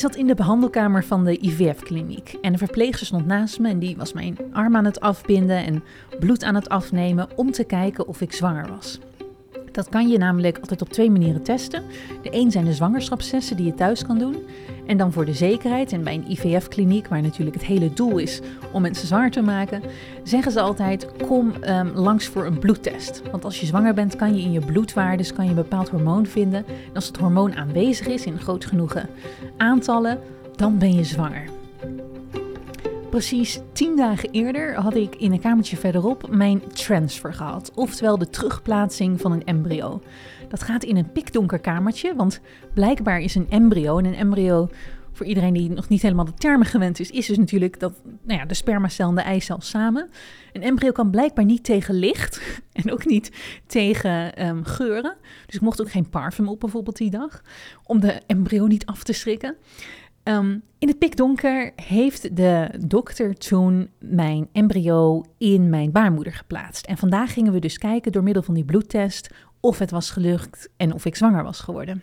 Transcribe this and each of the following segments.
zat in de behandelkamer van de IVF-kliniek en de verpleegster stond naast me en die was mijn arm aan het afbinden en bloed aan het afnemen om te kijken of ik zwanger was. Dat kan je namelijk altijd op twee manieren testen. De een zijn de zwangerschapstesten die je thuis kan doen. En dan voor de zekerheid, en bij een IVF-kliniek, waar natuurlijk het hele doel is om mensen zwanger te maken, zeggen ze altijd: kom um, langs voor een bloedtest. Want als je zwanger bent, kan je in je bloedwaardes kan je een bepaald hormoon vinden. En als het hormoon aanwezig is in groot genoegen aantallen, dan ben je zwanger. Precies tien dagen eerder had ik in een kamertje verderop mijn transfer gehad, oftewel de terugplaatsing van een embryo. Dat gaat in een pikdonker kamertje, want blijkbaar is een embryo, en een embryo voor iedereen die nog niet helemaal de termen gewend is, is dus natuurlijk dat nou ja, de spermacel en de eicel samen. Een embryo kan blijkbaar niet tegen licht en ook niet tegen ehm, geuren. Dus ik mocht ook geen parfum op bijvoorbeeld die dag, om de embryo niet af te schrikken. Ehm, in het pikdonker heeft de dokter toen mijn embryo in mijn baarmoeder geplaatst. En vandaag gingen we dus kijken door middel van die bloedtest of het was gelukt en of ik zwanger was geworden.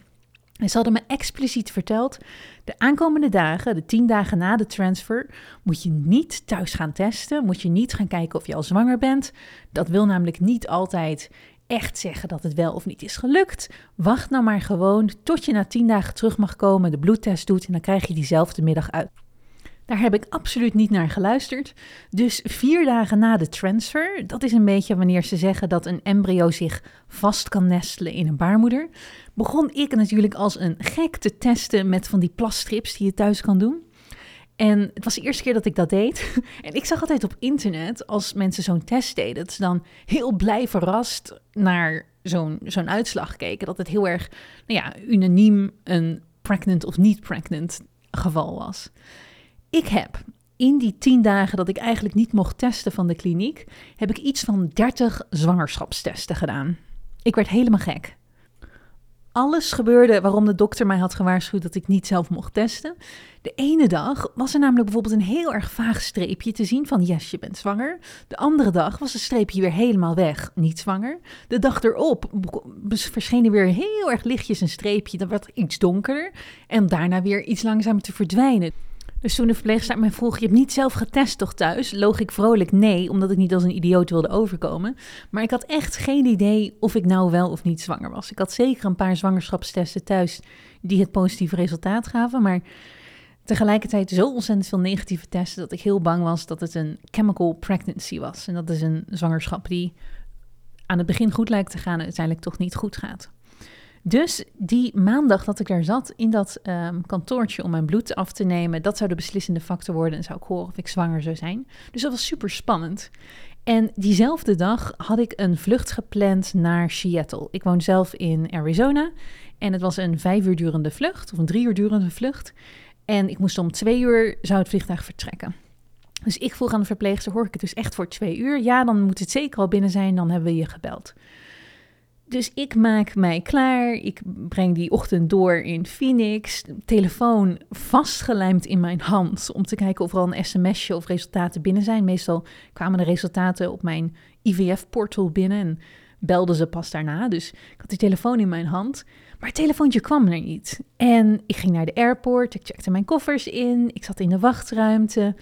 En ze hadden me expliciet verteld: de aankomende dagen, de tien dagen na de transfer, moet je niet thuis gaan testen. Moet je niet gaan kijken of je al zwanger bent. Dat wil namelijk niet altijd echt zeggen dat het wel of niet is gelukt. Wacht nou maar gewoon tot je na tien dagen terug mag komen, de bloedtest doet en dan krijg je diezelfde middag uit. Daar heb ik absoluut niet naar geluisterd. Dus vier dagen na de transfer, dat is een beetje wanneer ze zeggen dat een embryo zich vast kan nestelen in een baarmoeder, begon ik natuurlijk als een gek te testen met van die plasstrips die je thuis kan doen. En het was de eerste keer dat ik dat deed. En ik zag altijd op internet, als mensen zo'n test deden, dat ze dan heel blij verrast naar zo'n zo'n uitslag keken. Dat het heel erg, nou ja, unaniem een pregnant of niet pregnant geval was. Ik heb in die tien dagen dat ik eigenlijk niet mocht testen van de kliniek, heb ik iets van 30 zwangerschapstesten gedaan. Ik werd helemaal gek. Alles gebeurde waarom de dokter mij had gewaarschuwd dat ik niet zelf mocht testen. De ene dag was er namelijk bijvoorbeeld een heel erg vaag streepje te zien van yes, je bent zwanger. De andere dag was het streepje weer helemaal weg, niet zwanger. De dag erop verscheen er weer heel erg lichtjes een streepje, dat werd iets donkerder en daarna weer iets langzamer te verdwijnen. Dus toen de verpleegster mij vroeg, je hebt niet zelf getest toch thuis? Loog ik vrolijk nee, omdat ik niet als een idioot wilde overkomen. Maar ik had echt geen idee of ik nou wel of niet zwanger was. Ik had zeker een paar zwangerschapstesten thuis die het positieve resultaat gaven, maar tegelijkertijd zo ontzettend veel negatieve testen dat ik heel bang was dat het een chemical pregnancy was. En dat is een zwangerschap die aan het begin goed lijkt te gaan en uiteindelijk toch niet goed gaat. Dus die maandag dat ik daar zat in dat um, kantoortje om mijn bloed af te nemen, dat zou de beslissende factor worden en zou ik horen of ik zwanger zou zijn. Dus dat was super spannend. En diezelfde dag had ik een vlucht gepland naar Seattle. Ik woon zelf in Arizona en het was een vijf uur durende vlucht, of een drie uur durende vlucht. En ik moest om twee uur, zou het vliegtuig vertrekken. Dus ik vroeg aan de verpleegster, hoor ik het dus echt voor twee uur? Ja, dan moet het zeker al binnen zijn, dan hebben we je gebeld. Dus ik maak mij klaar. Ik breng die ochtend door in Phoenix. Telefoon vastgelijmd in mijn hand om te kijken of er al een sms'je of resultaten binnen zijn. Meestal kwamen de resultaten op mijn IVF-portal binnen en belden ze pas daarna. Dus ik had die telefoon in mijn hand. Maar het telefoontje kwam er niet. En ik ging naar de airport. Ik checkte mijn koffers in. Ik zat in de wachtruimte.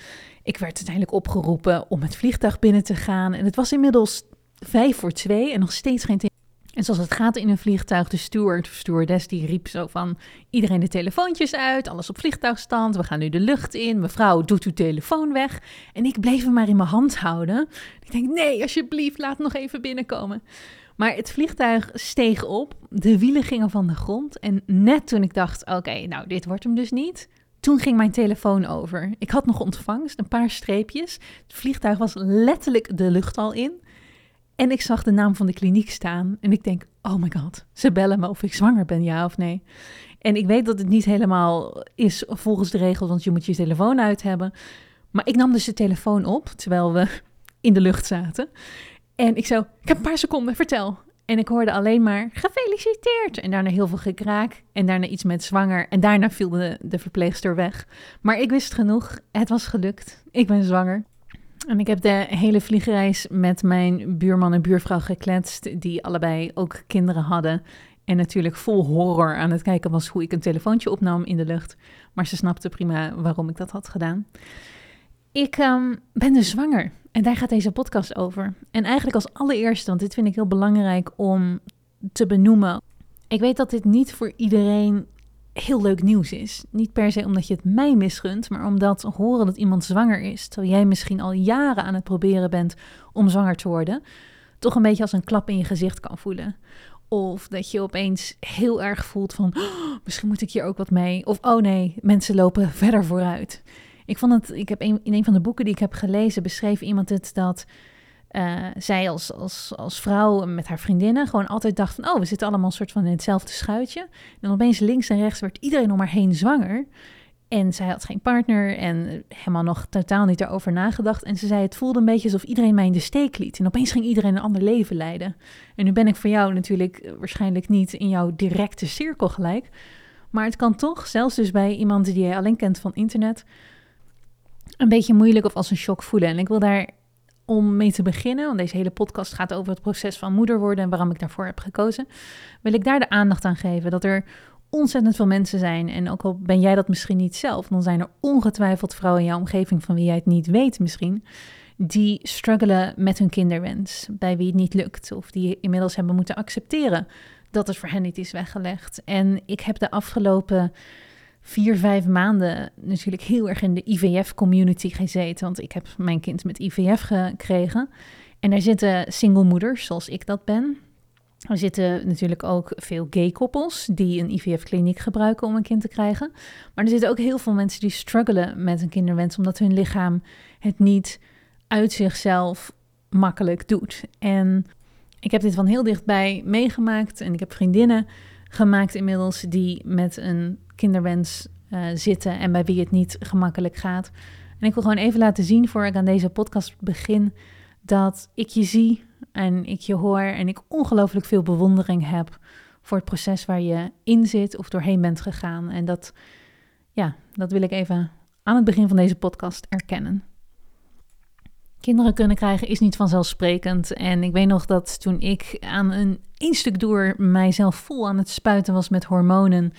Ik werd uiteindelijk opgeroepen om het vliegtuig binnen te gaan. En het was inmiddels vijf voor twee en nog steeds geen telefoon. En zoals het gaat in een vliegtuig, de steward stewardess die riep zo van... iedereen de telefoontjes uit, alles op vliegtuigstand, we gaan nu de lucht in. Mevrouw, doet uw telefoon weg. En ik bleef hem maar in mijn hand houden. Ik denk, nee, alsjeblieft, laat nog even binnenkomen. Maar het vliegtuig steeg op, de wielen gingen van de grond. En net toen ik dacht, oké, nou, dit wordt hem dus niet... Toen ging mijn telefoon over. Ik had nog ontvangst, een paar streepjes. Het vliegtuig was letterlijk de lucht al in. En ik zag de naam van de kliniek staan en ik denk, oh my god, ze bellen me of ik zwanger ben, ja of nee. En ik weet dat het niet helemaal is volgens de regels, want je moet je telefoon uit hebben. Maar ik nam dus de telefoon op, terwijl we in de lucht zaten. En ik zo, ik heb een paar seconden, vertel. En ik hoorde alleen maar, gefeliciteerd. En daarna heel veel gekraak. En daarna iets met zwanger. En daarna viel de, de verpleegster weg. Maar ik wist genoeg, het was gelukt. Ik ben zwanger. En ik heb de hele vliegreis met mijn buurman en buurvrouw gekletst, die allebei ook kinderen hadden. En natuurlijk vol horror aan het kijken was hoe ik een telefoontje opnam in de lucht. Maar ze snapte prima waarom ik dat had gedaan. Ik ehm, ben dus zwanger en daar gaat deze podcast over. En eigenlijk als allereerste, want dit vind ik heel belangrijk om te benoemen. Ik weet dat dit niet voor iedereen heel leuk nieuws is. Niet per se omdat je het mij misgunt, maar omdat horen dat iemand zwanger is, terwijl jij misschien al jaren aan het proberen bent om zwanger te worden, toch een beetje als een klap in je gezicht kan voelen. Of dat je opeens heel erg voelt van, oh, misschien moet ik hier ook wat mee. Of, oh nee, mensen lopen verder vooruit. Ik vond het, ik heb in een van de boeken die ik heb gelezen, beschreef iemand het dat uh, zij als, als, als vrouw met haar vriendinnen gewoon altijd dacht van, oh, we zitten allemaal een soort van in hetzelfde schuitje. En opeens links en rechts werd iedereen om haar heen zwanger. En zij had geen partner en helemaal nog totaal niet erover nagedacht. En ze zei, het voelde een beetje alsof iedereen mij in de steek liet. En opeens ging iedereen een ander leven leiden. En nu ben ik voor jou natuurlijk waarschijnlijk niet in jouw directe cirkel gelijk. Maar het kan toch, zelfs dus bij iemand die jij alleen kent van internet, een beetje moeilijk of als een shock voelen. En ik wil daar om mee te beginnen, want deze hele podcast gaat over het proces van moeder worden en waarom ik daarvoor heb gekozen, wil ik daar de aandacht aan geven dat er ontzettend veel mensen zijn. En ook al ben jij dat misschien niet zelf, dan zijn er ongetwijfeld vrouwen in jouw omgeving van wie jij het niet weet misschien, die struggelen met hun kinderwens, bij wie het niet lukt, of die inmiddels hebben moeten accepteren dat het voor hen niet is weggelegd. En ik heb de afgelopen vier, vijf maanden natuurlijk heel erg in de IVF-community gezeten. Want ik heb mijn kind met IVF gekregen. En daar zitten single moeders, zoals ik dat ben. Er zitten natuurlijk ook veel gay koppels die een IVF-kliniek gebruiken om een kind te krijgen. Maar er zitten ook heel veel mensen die struggelen met een kinderwens, omdat hun lichaam het niet uit zichzelf makkelijk doet. En ik heb dit van heel dichtbij meegemaakt en ik heb vriendinnen gemaakt inmiddels die met een kinderwens uh, zitten en bij wie het niet gemakkelijk gaat. En ik wil gewoon even laten zien voor ik aan deze podcast begin dat ik je zie en ik je hoor en ik ongelooflijk veel bewondering heb voor het proces waar je in zit of doorheen bent gegaan. En dat, ja, dat wil ik even aan het begin van deze podcast erkennen. Kinderen kunnen krijgen is niet vanzelfsprekend. En ik weet nog dat toen ik aan een één stuk door mijzelf vol aan het spuiten was met hormonen,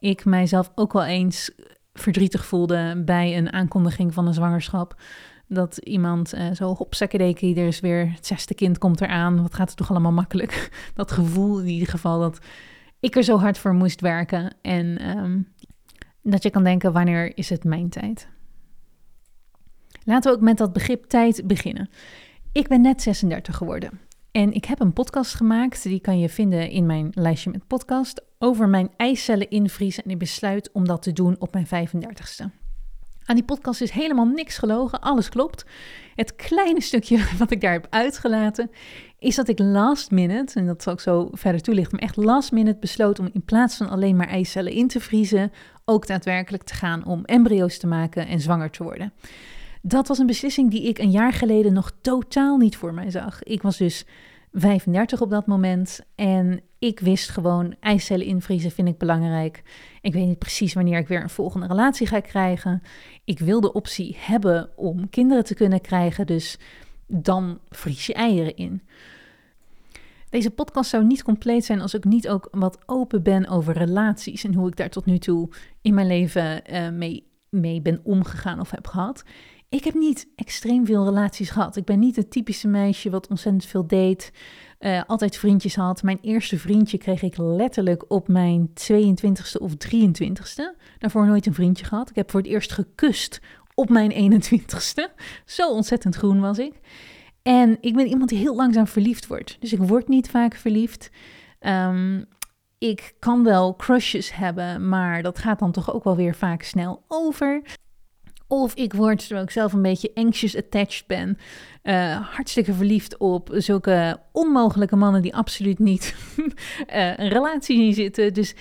ik mijzelf ook wel eens verdrietig voelde bij een aankondiging van een zwangerschap. Dat iemand uh, zo hopsakkedeki, er is weer het zesde kind komt eraan. Wat gaat het toch allemaal makkelijk? Dat gevoel in ieder geval dat ik er zo hard voor moest werken. En um, dat je kan denken, wanneer is het mijn tijd? Laten we ook met dat begrip tijd beginnen. Ik ben net 36 geworden. En ik heb een podcast gemaakt, die kan je vinden in mijn lijstje met podcast, over mijn eicellen invriezen. En ik besluit om dat te doen op mijn 35ste. Aan die podcast is helemaal niks gelogen, alles klopt. Het kleine stukje wat ik daar heb uitgelaten, is dat ik last minute, en dat zal ik zo verder toelichten, maar echt last minute besloot om in plaats van alleen maar eicellen in te vriezen, ook daadwerkelijk te gaan om embryo's te maken en zwanger te worden. Dat was een beslissing die ik een jaar geleden nog totaal niet voor mij zag. Ik was dus 35 op dat moment en ik wist gewoon, eicellen invriezen vind ik belangrijk. Ik weet niet precies wanneer ik weer een volgende relatie ga krijgen. Ik wil de optie hebben om kinderen te kunnen krijgen, dus dan vries je eieren in. Deze podcast zou niet compleet zijn als ik niet ook wat open ben over relaties en hoe ik daar tot nu toe in mijn leven mee, mee ben omgegaan of heb gehad. Ik heb niet extreem veel relaties gehad. Ik ben niet het typische meisje wat ontzettend veel deed, uh, altijd vriendjes had. Mijn eerste vriendje kreeg ik letterlijk op mijn 22e of 23e. Daarvoor nooit een vriendje gehad. Ik heb voor het eerst gekust op mijn 21ste. Zo ontzettend groen was ik. En ik ben iemand die heel langzaam verliefd wordt. Dus ik word niet vaak verliefd. Um, ik kan wel crushes hebben, maar dat gaat dan toch ook wel weer vaak snel over. Of ik word, terwijl ik zelf een beetje anxious attached ben, uh, hartstikke verliefd op zulke onmogelijke mannen die absoluut niet uh, een relatie zien zitten. Dus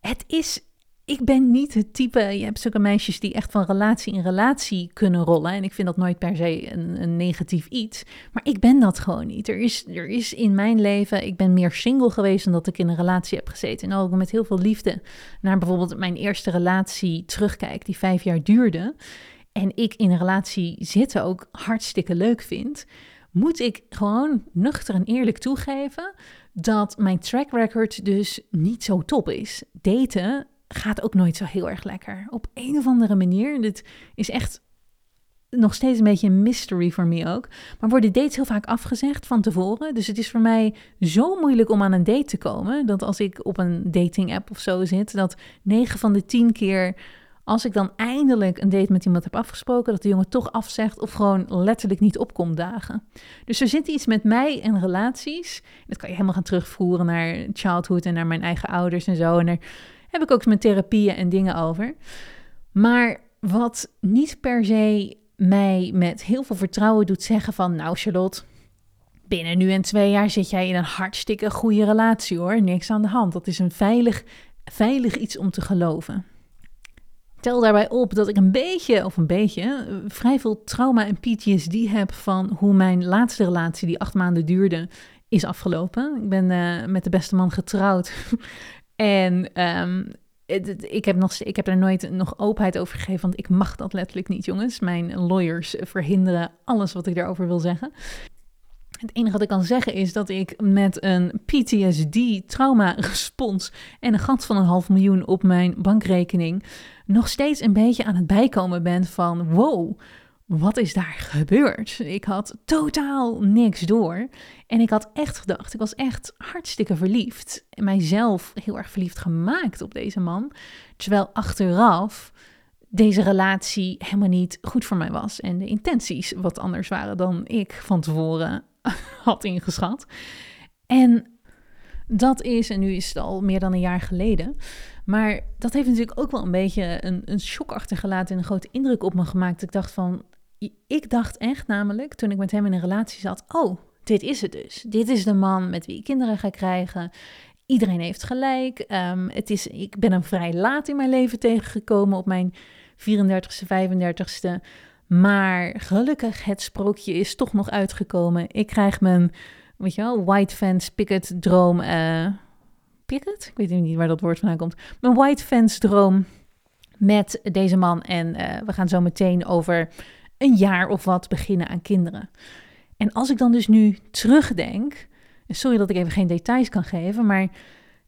het is ik ben niet het type. Je hebt zulke meisjes die echt van relatie in relatie kunnen rollen. En ik vind dat nooit per se een, negatief iets. Maar ik ben dat gewoon niet. Er is, er is in mijn leven. Ik ben meer single geweest dan dat ik in een relatie heb gezeten. En ook met heel veel liefde naar bijvoorbeeld mijn eerste relatie terugkijk, die vijf jaar duurde. En ik in een relatie zitten ook hartstikke leuk vind. Moet ik gewoon nuchter en eerlijk toegeven dat mijn track record dus niet zo top is. Daten gaat ook nooit zo heel erg lekker. Op een of andere manier, dit is echt nog steeds een beetje een mystery voor mij ook. Maar worden dates heel vaak afgezegd van tevoren. Dus het is voor mij zo moeilijk om aan een date te komen. Dat als ik op een dating app of zo zit, dat 9 van de 10 keer. Als ik dan eindelijk een date met iemand heb afgesproken, dat de jongen toch afzegt of gewoon letterlijk niet opkomt dagen. Dus er zit iets met mij en relaties. Dat kan je helemaal gaan terugvoeren naar childhood en naar mijn eigen ouders en zo. En daar heb ik ook mijn therapieën en dingen over. Maar wat niet per se mij met heel veel vertrouwen doet zeggen van... nou Charlotte, binnen nu en twee jaar zit jij in een hartstikke goede relatie hoor. Niks aan de hand. Dat is een veilig, veilig iets om te geloven. Tel daarbij op dat ik een beetje, of een beetje, vrij veel trauma en PTSD heb van hoe mijn laatste relatie, die acht maanden duurde, is afgelopen. Ik ben uh, met de beste man getrouwd. En um, ik heb, nog, ik heb er nooit nog openheid over gegeven, want ik mag dat letterlijk niet, jongens. Mijn lawyers verhinderen alles wat ik daarover wil zeggen. Het enige wat ik kan zeggen is dat ik met een PTSD-trauma-respons en een gat van een half miljoen op mijn bankrekening nog steeds een beetje aan het bijkomen ben van wow, wat is daar gebeurd? Ik had totaal niks door. En ik had echt gedacht, ik was echt hartstikke verliefd. En mijzelf heel erg verliefd gemaakt op deze man. Terwijl achteraf deze relatie helemaal niet goed voor mij was. En de intenties wat anders waren dan ik van tevoren had ingeschat. En dat is, en nu is het al meer dan een jaar geleden. Maar dat heeft natuurlijk ook wel een beetje een, een shock achtergelaten en een grote indruk op me gemaakt. Ik dacht van, ik dacht echt namelijk, toen ik met hem in een relatie zat, oh, dit is het dus. Dit is de man met wie ik kinderen ga krijgen. Iedereen heeft gelijk. Um, het is, ik ben hem vrij laat in mijn leven tegengekomen op mijn 34ste, 35ste. Maar gelukkig, het sprookje is toch nog uitgekomen. Ik krijg mijn, weet je wel, white fence picket droom. Uh, picket? Ik weet niet waar dat woord vandaan komt. Mijn white fence droom met deze man. En uh, we gaan zo meteen over een jaar of wat beginnen aan kinderen. En als ik dan dus nu terugdenk, sorry dat ik even geen details kan geven, maar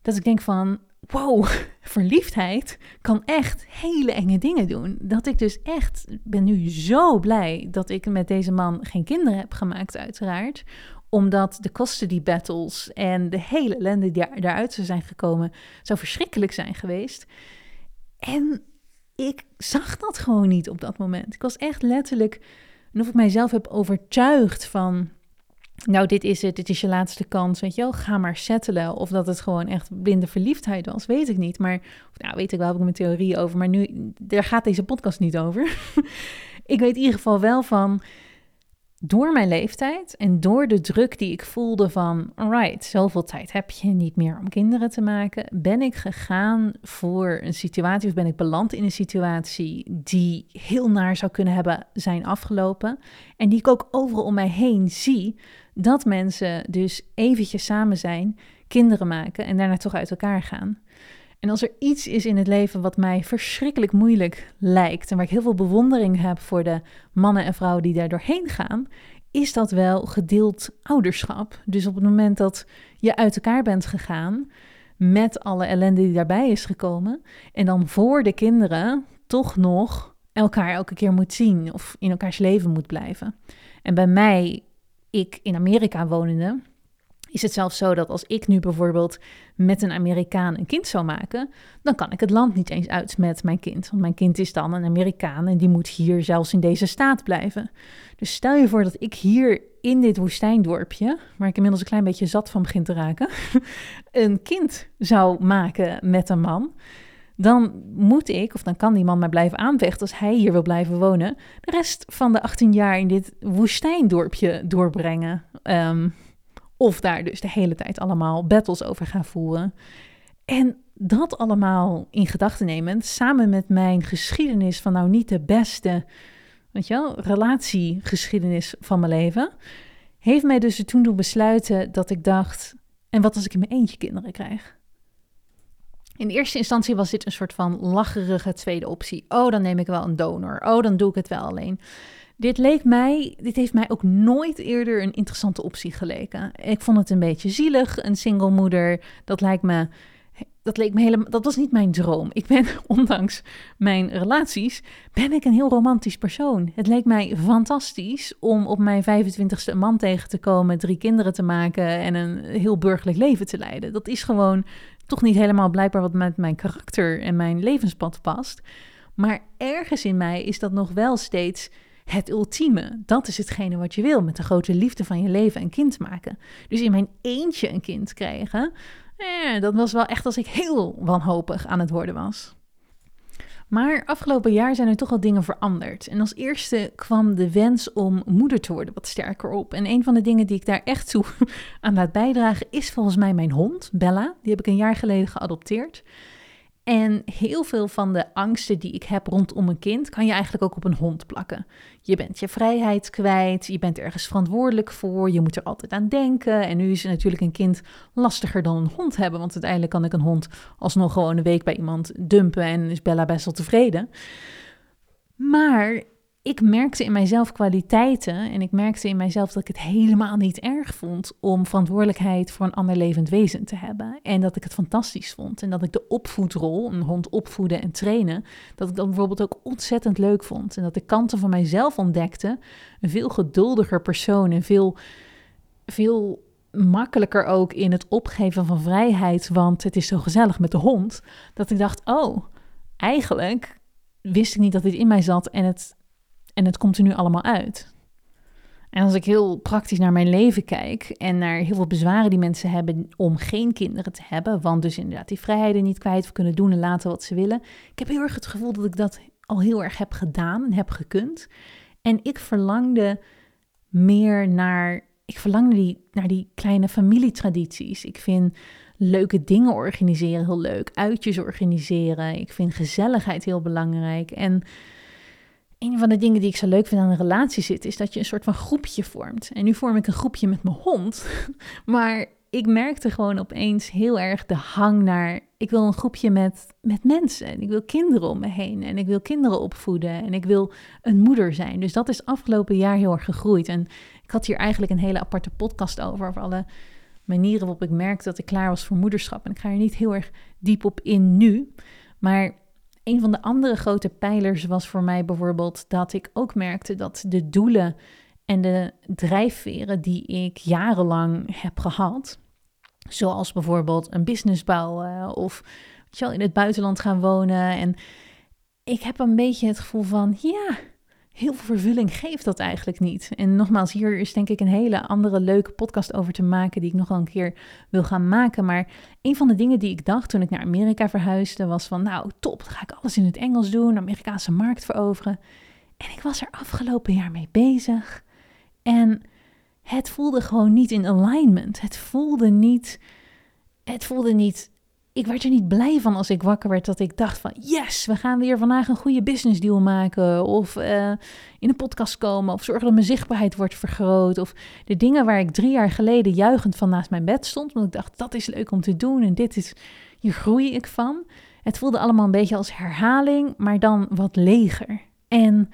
dat ik denk van, wow, verliefdheid kan echt hele enge dingen doen. Dat ik dus echt ben nu zo blij dat ik met deze man geen kinderen heb gemaakt, uiteraard. Omdat de custody battles en de hele ellende die daaruit zou zijn gekomen, zo verschrikkelijk zijn geweest. En ik zag dat gewoon niet op dat moment. Ik was echt letterlijk, of ik mijzelf heb overtuigd van, nou dit is het, dit is je laatste kans, weet je wel, ga maar settelen. Of dat het gewoon echt blinde verliefdheid was, weet ik niet. Maar, nou weet ik wel, heb ik mijn theorie over, maar nu, daar gaat deze podcast niet over. ik weet in ieder geval wel van, door mijn leeftijd en door de druk die ik voelde van, alright, zoveel tijd heb je niet meer om kinderen te maken, ben ik gegaan voor een situatie, of ben ik beland in een situatie die heel naar zou kunnen hebben zijn afgelopen. En die ik ook overal om mij heen zie, dat mensen dus eventjes samen zijn, kinderen maken en daarna toch uit elkaar gaan. En als er iets is in het leven wat mij verschrikkelijk moeilijk lijkt en waar ik heel veel bewondering heb voor de mannen en vrouwen die daar doorheen gaan, is dat wel gedeeld ouderschap. Dus op het moment dat je uit elkaar bent gegaan met alle ellende die daarbij is gekomen en dan voor de kinderen toch nog elkaar elke keer moet zien of in elkaars leven moet blijven. En bij mij, ik in Amerika wonende, is het zelfs zo dat als ik nu bijvoorbeeld met een Amerikaan een kind zou maken, dan kan ik het land niet eens uit met mijn kind. Want mijn kind is dan een Amerikaan en die moet hier zelfs in deze staat blijven. Dus stel je voor dat ik hier in dit woestijndorpje, waar ik inmiddels een klein beetje zat van begin te raken, een kind zou maken met een man. Dan moet ik, of dan kan die man maar blijven aanvechten als hij hier wil blijven wonen, de rest van de 18 jaar in dit woestijndorpje doorbrengen. Um, of daar dus de hele tijd allemaal battles over gaan voeren. En dat allemaal in gedachten nemen, samen met mijn geschiedenis van nou niet de beste, weet je wel, relatiegeschiedenis van mijn leven, heeft mij dus toen doen besluiten dat ik dacht, en wat als ik in mijn eentje kinderen krijg? In eerste instantie was dit een soort van lacherige tweede optie. Oh, dan neem ik wel een donor. Oh, dan doe ik het wel alleen. Dit leek mij, dit heeft mij ook nooit eerder een interessante optie geleken. Ik vond het een beetje zielig, een single moeder. Dat lijkt me dat leek me helemaal, dat was niet mijn droom. Ik ben, ondanks mijn relaties, ben ik een heel romantisch persoon. Het leek mij fantastisch om op mijn 25ste een man tegen te komen, drie kinderen te maken en een heel burgerlijk leven te leiden. Dat is gewoon toch niet helemaal blijkbaar wat met mijn karakter en mijn levenspad past. Maar ergens in mij is dat nog wel steeds het ultieme. Dat is hetgene wat je wil, met de grote liefde van je leven een kind maken. Dus in mijn eentje een kind krijgen, eh, dat was wel echt als ik heel wanhopig aan het worden was. Maar afgelopen jaar zijn er toch al dingen veranderd. En als eerste kwam de wens om moeder te worden wat sterker op. En een van de dingen die ik daar echt toe aan laat bijdragen is volgens mij mijn hond, Bella. Die heb ik een jaar geleden geadopteerd. En heel veel van de angsten die ik heb rondom een kind kan je eigenlijk ook op een hond plakken. Je bent je vrijheid kwijt, je bent ergens verantwoordelijk voor, je moet er altijd aan denken. En nu is natuurlijk een kind lastiger dan een hond hebben, want uiteindelijk kan ik een hond alsnog gewoon een week bij iemand dumpen en is Bella best wel tevreden. Maar ik merkte in mijzelf kwaliteiten en ik merkte in mijzelf dat ik het helemaal niet erg vond om verantwoordelijkheid voor een ander levend wezen te hebben. En dat ik het fantastisch vond en dat ik de opvoedrol, een hond opvoeden en trainen, dat ik dat bijvoorbeeld ook ontzettend leuk vond. En dat ik kanten van mijzelf ontdekte, een veel geduldiger persoon en veel, veel makkelijker ook in het opgeven van vrijheid, want het is zo gezellig met de hond, dat ik dacht, oh, eigenlijk wist ik niet dat dit in mij zat en het en het komt er nu allemaal uit. En als ik heel praktisch naar mijn leven kijk en naar heel veel bezwaren die mensen hebben om geen kinderen te hebben, want dus inderdaad die vrijheden niet kwijt of kunnen doen en laten wat ze willen. Ik heb heel erg het gevoel dat ik dat al heel erg heb gedaan en heb gekund. En ik verlangde meer naar, ik verlangde die, naar die kleine familietradities. Ik vind leuke dingen organiseren heel leuk, uitjes organiseren. Ik vind gezelligheid heel belangrijk en een van de dingen die ik zo leuk vind aan een relatie zit, is dat je een soort van groepje vormt. En nu vorm ik een groepje met mijn hond, maar ik merkte gewoon opeens heel erg de hang naar, ik wil een groepje met, met mensen en ik wil kinderen om me heen en ik wil kinderen opvoeden en ik wil een moeder zijn. Dus dat is afgelopen jaar heel erg gegroeid. En ik had hier eigenlijk een hele aparte podcast over, over alle manieren waarop ik merkte dat ik klaar was voor moederschap. En ik ga er niet heel erg diep op in nu, maar een van de andere grote pijlers was voor mij bijvoorbeeld dat ik ook merkte dat de doelen en de drijfveren die ik jarenlang heb gehad, zoals bijvoorbeeld een business bouwen of in het buitenland gaan wonen. En ik heb een beetje het gevoel van, ja, heel veel vervulling geeft dat eigenlijk niet. En nogmaals, hier is denk ik een hele andere leuke podcast over te maken, die ik nog wel een keer wil gaan maken. Maar een van de dingen die ik dacht toen ik naar Amerika verhuisde, was van, nou top, dan ga ik alles in het Engels doen, Amerikaanse markt veroveren. En ik was er afgelopen jaar mee bezig. En het voelde gewoon niet in alignment. Het voelde niet, het voelde niet ik werd er niet blij van als ik wakker werd dat ik dacht van yes, we gaan weer vandaag een goede business deal maken of uh, in een podcast komen of zorgen dat mijn zichtbaarheid wordt vergroot of de dingen waar ik drie jaar geleden juichend van naast mijn bed stond, want ik dacht dat is leuk om te doen en dit is, hier groei ik van. Het voelde allemaal een beetje als herhaling, maar dan wat leger. En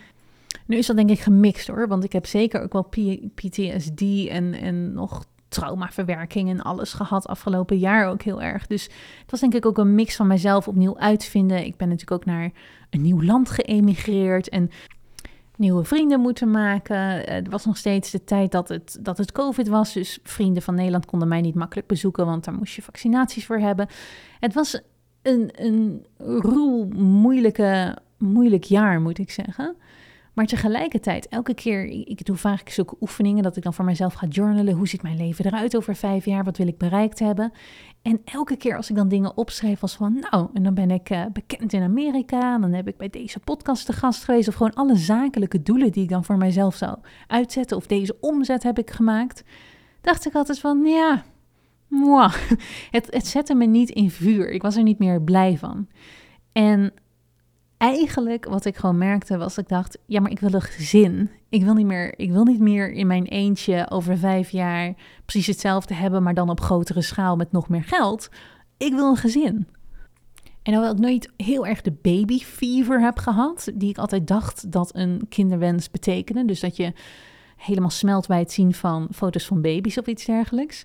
nu is dat denk ik gemixt hoor, want ik heb zeker ook wel PTSD en, en nog traumaverwerking en alles gehad afgelopen jaar ook heel erg. Dus het was denk ik ook een mix van mezelf opnieuw uitvinden. Ik ben natuurlijk ook naar een nieuw land geëmigreerd en nieuwe vrienden moeten maken. Het was nog steeds de tijd dat het, dat het COVID was. Dus vrienden van Nederland konden mij niet makkelijk bezoeken, want daar moest je vaccinaties voor hebben. Het was een, een roel moeilijke, moeilijk jaar, moet ik zeggen. Maar tegelijkertijd, elke keer, ik doe vaak zulke oefeningen dat ik dan voor mezelf ga journalen. Hoe ziet mijn leven eruit over vijf jaar? Wat wil ik bereikt hebben? En elke keer als ik dan dingen opschrijf als van, nou, en dan ben ik uh, bekend in Amerika. Dan heb ik bij deze podcast de gast geweest. Of gewoon alle zakelijke doelen die ik dan voor mijzelf zou uitzetten. Of deze omzet heb ik gemaakt. Dacht ik altijd van, ja, moi. Het, het zette me niet in vuur. Ik was er niet meer blij van. En eigenlijk wat ik gewoon merkte was dat ik dacht, ja, maar ik wil een gezin. Ik wil niet meer, ik wil niet meer in mijn eentje over vijf jaar precies hetzelfde hebben, maar dan op grotere schaal met nog meer geld. Ik wil een gezin. En hoewel ik nooit heel erg de baby fever heb gehad, die ik altijd dacht dat een kinderwens betekende. Dus dat je helemaal smelt bij het zien van foto's van baby's of iets dergelijks.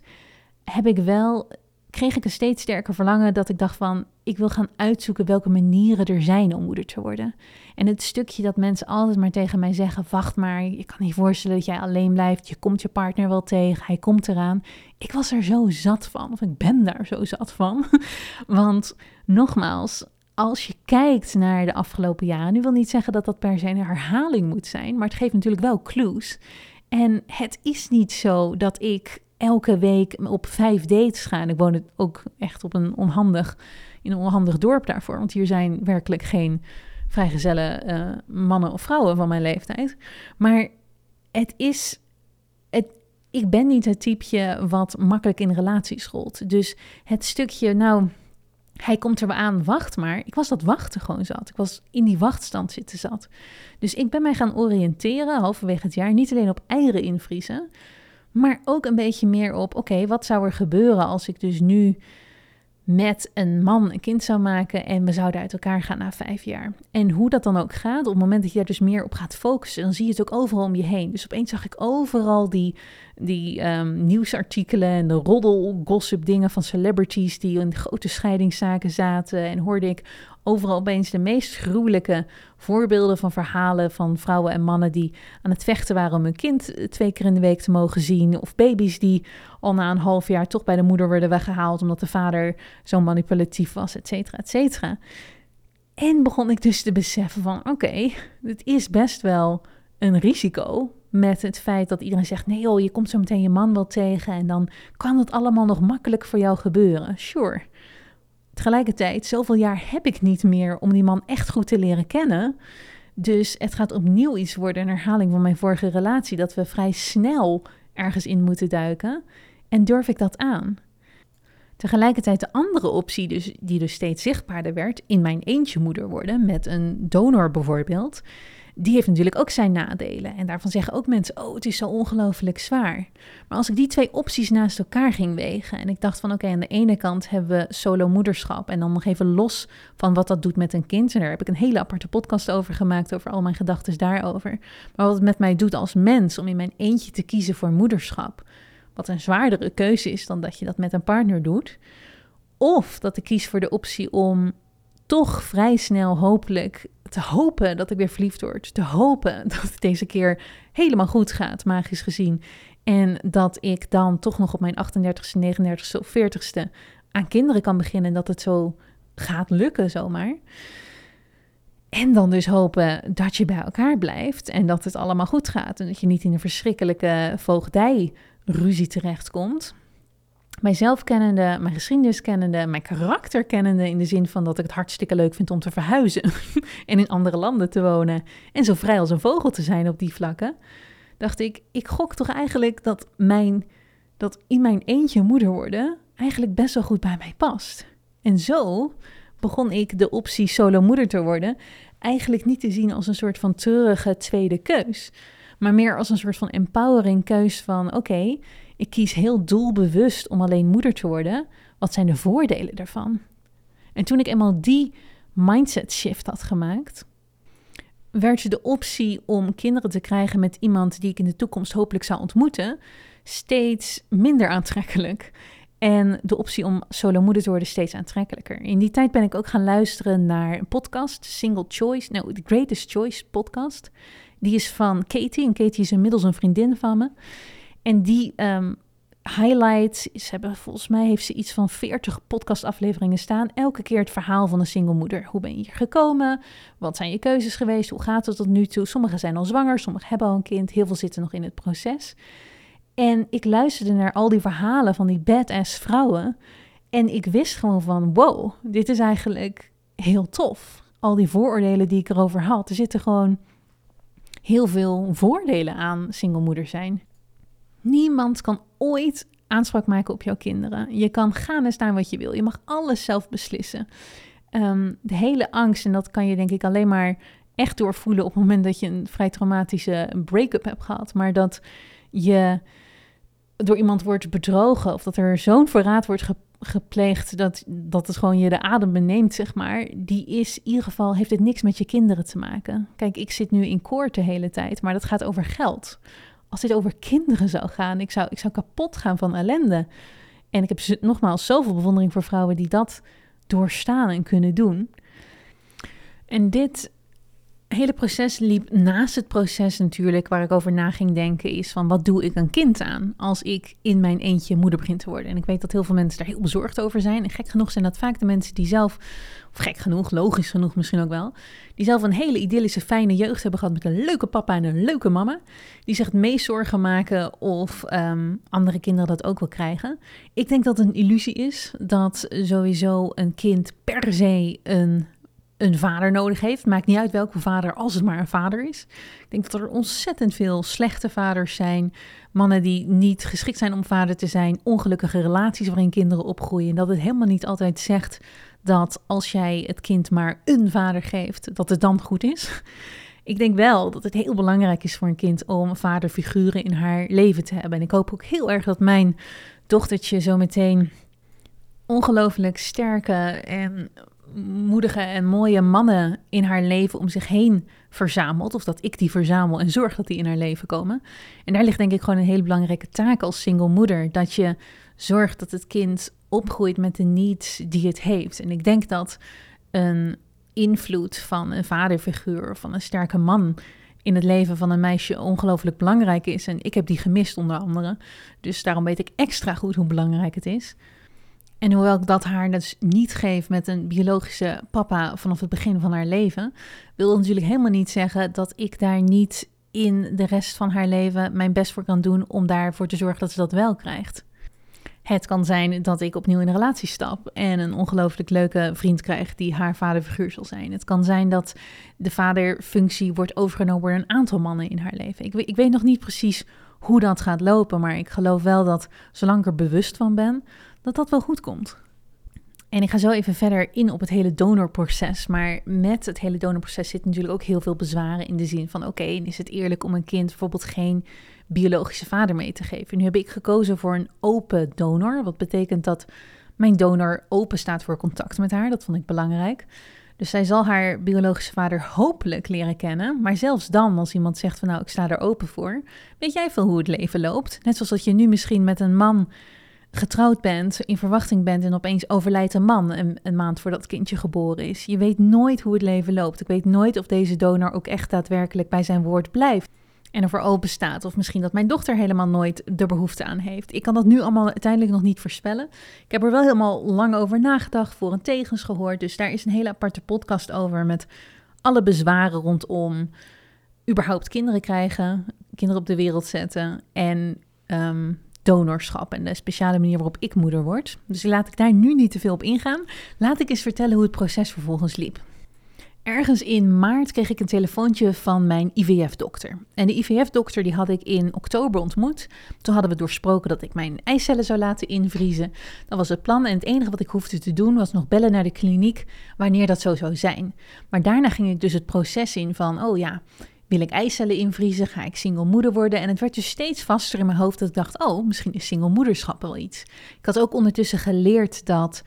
Heb ik wel, kreeg ik een steeds sterker verlangen dat ik dacht van, ik wil gaan uitzoeken welke manieren er zijn om moeder te worden. En het stukje dat mensen altijd maar tegen mij zeggen, wacht maar, je kan niet voorstellen dat jij alleen blijft, je komt je partner wel tegen, hij komt eraan. Ik was er zo zat van, of ik ben daar zo zat van. Want nogmaals, als je kijkt naar de afgelopen jaren, nu wil niet zeggen dat dat per se een herhaling moet zijn, maar het geeft natuurlijk wel clues. En het is niet zo dat ik elke week op vijf dates ga. En ik woon ook echt op een onhandig, in een onhandig dorp daarvoor, want hier zijn werkelijk geen vrijgezelle uh, mannen of vrouwen van mijn leeftijd. Maar het is, het, ik ben niet het typeje wat makkelijk in relaties rolt. Dus het stukje, nou, hij komt er aan, wacht maar. Ik was dat wachten gewoon zat. Ik was in die wachtstand zitten zat. Dus ik ben mij gaan oriënteren halverwege het jaar. Niet alleen op eieren invriezen, maar ook een beetje meer op: oké, wat zou er gebeuren als ik dus nu met een man een kind zou maken en we zouden uit elkaar gaan na vijf jaar. En hoe dat dan ook gaat, op het moment dat je daar dus meer op gaat focussen, dan zie je het ook overal om je heen. Dus opeens zag ik overal die, die um, nieuwsartikelen en de roddel, gossip dingen van celebrities die in grote scheidingszaken zaten. En hoorde ik overal opeens de meest gruwelijke voorbeelden van verhalen van vrouwen en mannen die aan het vechten waren om hun kind eh, twee keer in de week te mogen zien. Of baby's die al na een half jaar toch bij de moeder werden weggehaald omdat de vader zo manipulatief was, et cetera, et cetera. En begon ik dus te beseffen van oké, het is best wel een risico met het feit dat iedereen zegt: nee joh, je komt zo meteen je man wel tegen en dan kan het allemaal nog makkelijk voor jou gebeuren. Sure. Tegelijkertijd, zoveel jaar heb ik niet meer om die man echt goed te leren kennen. Dus het gaat opnieuw iets worden, een herhaling van mijn vorige relatie, dat we vrij snel ergens in moeten duiken. En durf ik dat aan? Tegelijkertijd de andere optie, dus, die dus steeds zichtbaarder werd, in mijn eentje moeder worden, met een donor bijvoorbeeld, die heeft natuurlijk ook zijn nadelen. En daarvan zeggen ook mensen: Oh, het is zo ongelooflijk zwaar. Maar als ik die twee opties naast elkaar ging wegen en ik dacht van: Oké, aan de ene kant hebben we solo moederschap en dan nog even los van wat dat doet met een kind. En daar heb ik een hele aparte podcast over gemaakt, over al mijn gedachten daarover. Maar wat het met mij doet als mens om in mijn eentje te kiezen voor moederschap. Wat een zwaardere keuze is dan dat je dat met een partner doet. Of dat ik kies voor de optie om toch vrij snel hopelijk te hopen dat ik weer verliefd word. Te hopen dat het deze keer helemaal goed gaat, magisch gezien. En dat ik dan toch nog op mijn 38ste, 39ste of 40ste aan kinderen kan beginnen. En dat het zo gaat lukken zomaar. En dan dus hopen dat je bij elkaar blijft en dat het allemaal goed gaat. En dat je niet in een verschrikkelijke voogdijruzie terechtkomt mijzelf kennende, mijn geschiedenis kennende, mijn karakter kennende in de zin van dat ik het hartstikke leuk vind om te verhuizen en in andere landen te wonen en zo vrij als een vogel te zijn op die vlakken, dacht ik, ik gok toch eigenlijk dat mijn dat in mijn eentje moeder worden eigenlijk best wel goed bij mij past. En zo begon ik de optie solo moeder te worden eigenlijk niet te zien als een soort van treurige tweede keus, maar meer als een soort van empowering keus van oké, ik kies heel doelbewust om alleen moeder te worden. Wat zijn de voordelen daarvan? En toen ik eenmaal die mindset shift had gemaakt, werd de optie om kinderen te krijgen met iemand die ik in de toekomst hopelijk zou ontmoeten, steeds minder aantrekkelijk. En de optie om solo moeder te worden steeds aantrekkelijker. In die tijd ben ik ook gaan luisteren naar een podcast, Single Choice, nou, The Greatest Choice podcast. Die is van Katie en Katie is inmiddels een vriendin van me. En die um, highlights, ze hebben volgens mij heeft ze iets van 40 podcastafleveringen staan. Elke keer het verhaal van een single moeder. Hoe ben je hier gekomen? Wat zijn je keuzes geweest? Hoe gaat het tot nu toe? Sommigen zijn al zwanger, sommigen hebben al een kind. Heel veel zitten nog in het proces. En ik luisterde naar al die verhalen van die badass vrouwen. En ik wist gewoon van, wow, dit is eigenlijk heel tof. Al die vooroordelen die ik erover had. Er zitten gewoon heel veel voordelen aan single moeder zijn. Niemand kan ooit aanspraak maken op jouw kinderen. Je kan gaan en staan wat je wil. Je mag alles zelf beslissen. Ehm, de hele angst, en dat kan je denk ik alleen maar echt doorvoelen op het moment dat je een vrij traumatische break-up hebt gehad. Maar dat je door iemand wordt bedrogen of dat er zo'n verraad wordt gepleegd dat, dat het gewoon je de adem beneemt, zeg maar, die is in ieder geval, heeft het niks met je kinderen te maken. Kijk, ik zit nu in koord de hele tijd, maar dat gaat over geld. Als dit over kinderen zou gaan, ik zou, ik zou kapot gaan van ellende. En ik heb nogmaals zoveel bewondering voor vrouwen die dat doorstaan en kunnen doen. En dit hele proces liep naast het proces natuurlijk waar ik over na ging denken is van wat doe ik een kind aan als ik in mijn eentje moeder begin te worden. En ik weet dat heel veel mensen daar heel bezorgd over zijn. En gek genoeg zijn dat vaak de mensen die zelf, of gek genoeg, logisch genoeg misschien ook wel, die zelf een hele idyllische fijne jeugd hebben gehad met een leuke papa en een leuke mama, die zich het meest zorgen maken of um, andere kinderen dat ook wel krijgen. Ik denk dat het een illusie is dat sowieso een kind per se een een vader nodig heeft. Maakt niet uit welke vader, als het maar een vader is. Ik denk dat er ontzettend veel slechte vaders zijn. Mannen die niet geschikt zijn om vader te zijn. Ongelukkige relaties waarin kinderen opgroeien. En dat het helemaal niet altijd zegt dat als jij het kind maar een vader geeft, dat het dan goed is. Ik denk wel dat het heel belangrijk is voor een kind om vaderfiguren in haar leven te hebben. En ik hoop ook heel erg dat mijn dochtertje zo meteen ongelooflijk sterke en moedige en mooie mannen in haar leven om zich heen verzamelt. Of dat ik die verzamel en zorg dat die in haar leven komen. En daar ligt denk ik gewoon een hele belangrijke taak als single moeder. Dat je zorgt dat het kind opgroeit met de needs die het heeft. En ik denk dat een invloed van een vaderfiguur, van een sterke man in het leven van een meisje ongelooflijk belangrijk is. En ik heb die gemist onder andere. Dus daarom weet ik extra goed hoe belangrijk het is. En hoewel ik dat haar dus niet geef met een biologische papa vanaf het begin van haar leven, wil dat natuurlijk helemaal niet zeggen dat ik daar niet in de rest van haar leven mijn best voor kan doen om daarvoor te zorgen dat ze dat wel krijgt. Het kan zijn dat ik opnieuw in een relatie stap en een ongelooflijk leuke vriend krijg die haar vaderfiguur zal zijn. Het kan zijn dat de vaderfunctie wordt overgenomen door een aantal mannen in haar leven. Ik, ik weet nog niet precies hoe dat gaat lopen, maar ik geloof wel dat zolang ik er bewust van ben, dat dat wel goed komt. En ik ga zo even verder in op het hele donorproces. Maar met het hele donorproces zit natuurlijk ook heel veel bezwaren in de zin van: oké, is het eerlijk om een kind bijvoorbeeld geen biologische vader mee te geven? Nu heb ik gekozen voor een open donor, wat betekent dat mijn donor open staat voor contact met haar. Dat vond ik belangrijk. Dus zij zal haar biologische vader hopelijk leren kennen. Maar zelfs dan, als iemand zegt van nou, ik sta er open voor, weet jij veel hoe het leven loopt. Net zoals dat je nu misschien met een man getrouwd bent, in verwachting bent en opeens overlijdt een man een, maand voordat het kindje geboren is. Je weet nooit hoe het leven loopt. Ik weet nooit of deze donor ook echt daadwerkelijk bij zijn woord blijft en ervoor open staat. Of misschien dat mijn dochter helemaal nooit de behoefte aan heeft. Ik kan dat nu allemaal uiteindelijk nog niet voorspellen. Ik heb er wel helemaal lang over nagedacht, voor en tegens gehoord. Dus daar is een hele aparte podcast over met alle bezwaren rondom überhaupt kinderen krijgen, kinderen op de wereld zetten en um, donorschap en de speciale manier waarop ik moeder word. Dus laat ik daar nu niet te veel op ingaan. Laat ik eens vertellen hoe het proces vervolgens liep. Ergens in maart kreeg ik een telefoontje van mijn IVF-dokter. En de IVF-dokter die had ik in oktober ontmoet. Toen hadden we doorsproken dat ik mijn eicellen zou laten invriezen. Dat was het plan en het enige wat ik hoefde te doen was nog bellen naar de kliniek wanneer dat zo zou zijn. Maar daarna ging ik dus het proces in van, oh ja, wil ik eicellen invriezen? Ga ik single moeder worden? En het werd dus steeds vaster in mijn hoofd dat ik dacht, oh, misschien is single moederschap wel iets. Ik had ook ondertussen geleerd dat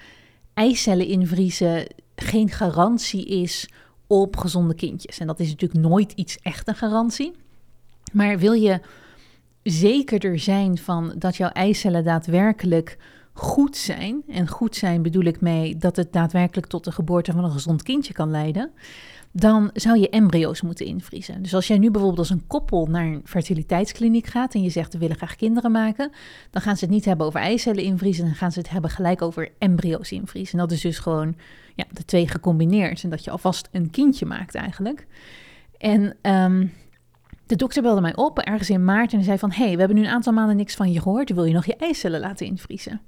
eicellen invriezen geen garantie is op gezonde kindjes. En dat is natuurlijk nooit iets echt een garantie. Maar wil je zekerder zijn van dat jouw eicellen daadwerkelijk goed zijn, en goed zijn bedoel ik mee dat het daadwerkelijk tot de geboorte van een gezond kindje kan leiden, dan zou je embryo's moeten invriezen. Dus als jij nu bijvoorbeeld als een koppel naar een fertiliteitskliniek gaat en je zegt we willen graag kinderen maken, dan gaan ze het niet hebben over eicellen invriezen, dan gaan ze het hebben gelijk over embryo's invriezen. En dat is dus gewoon ja, de twee gecombineerd en dat je alvast een kindje maakt eigenlijk. En um, de dokter belde mij op ergens in maart en zei van hey, we hebben nu een aantal maanden niks van je gehoord, wil je nog je eicellen laten invriezen?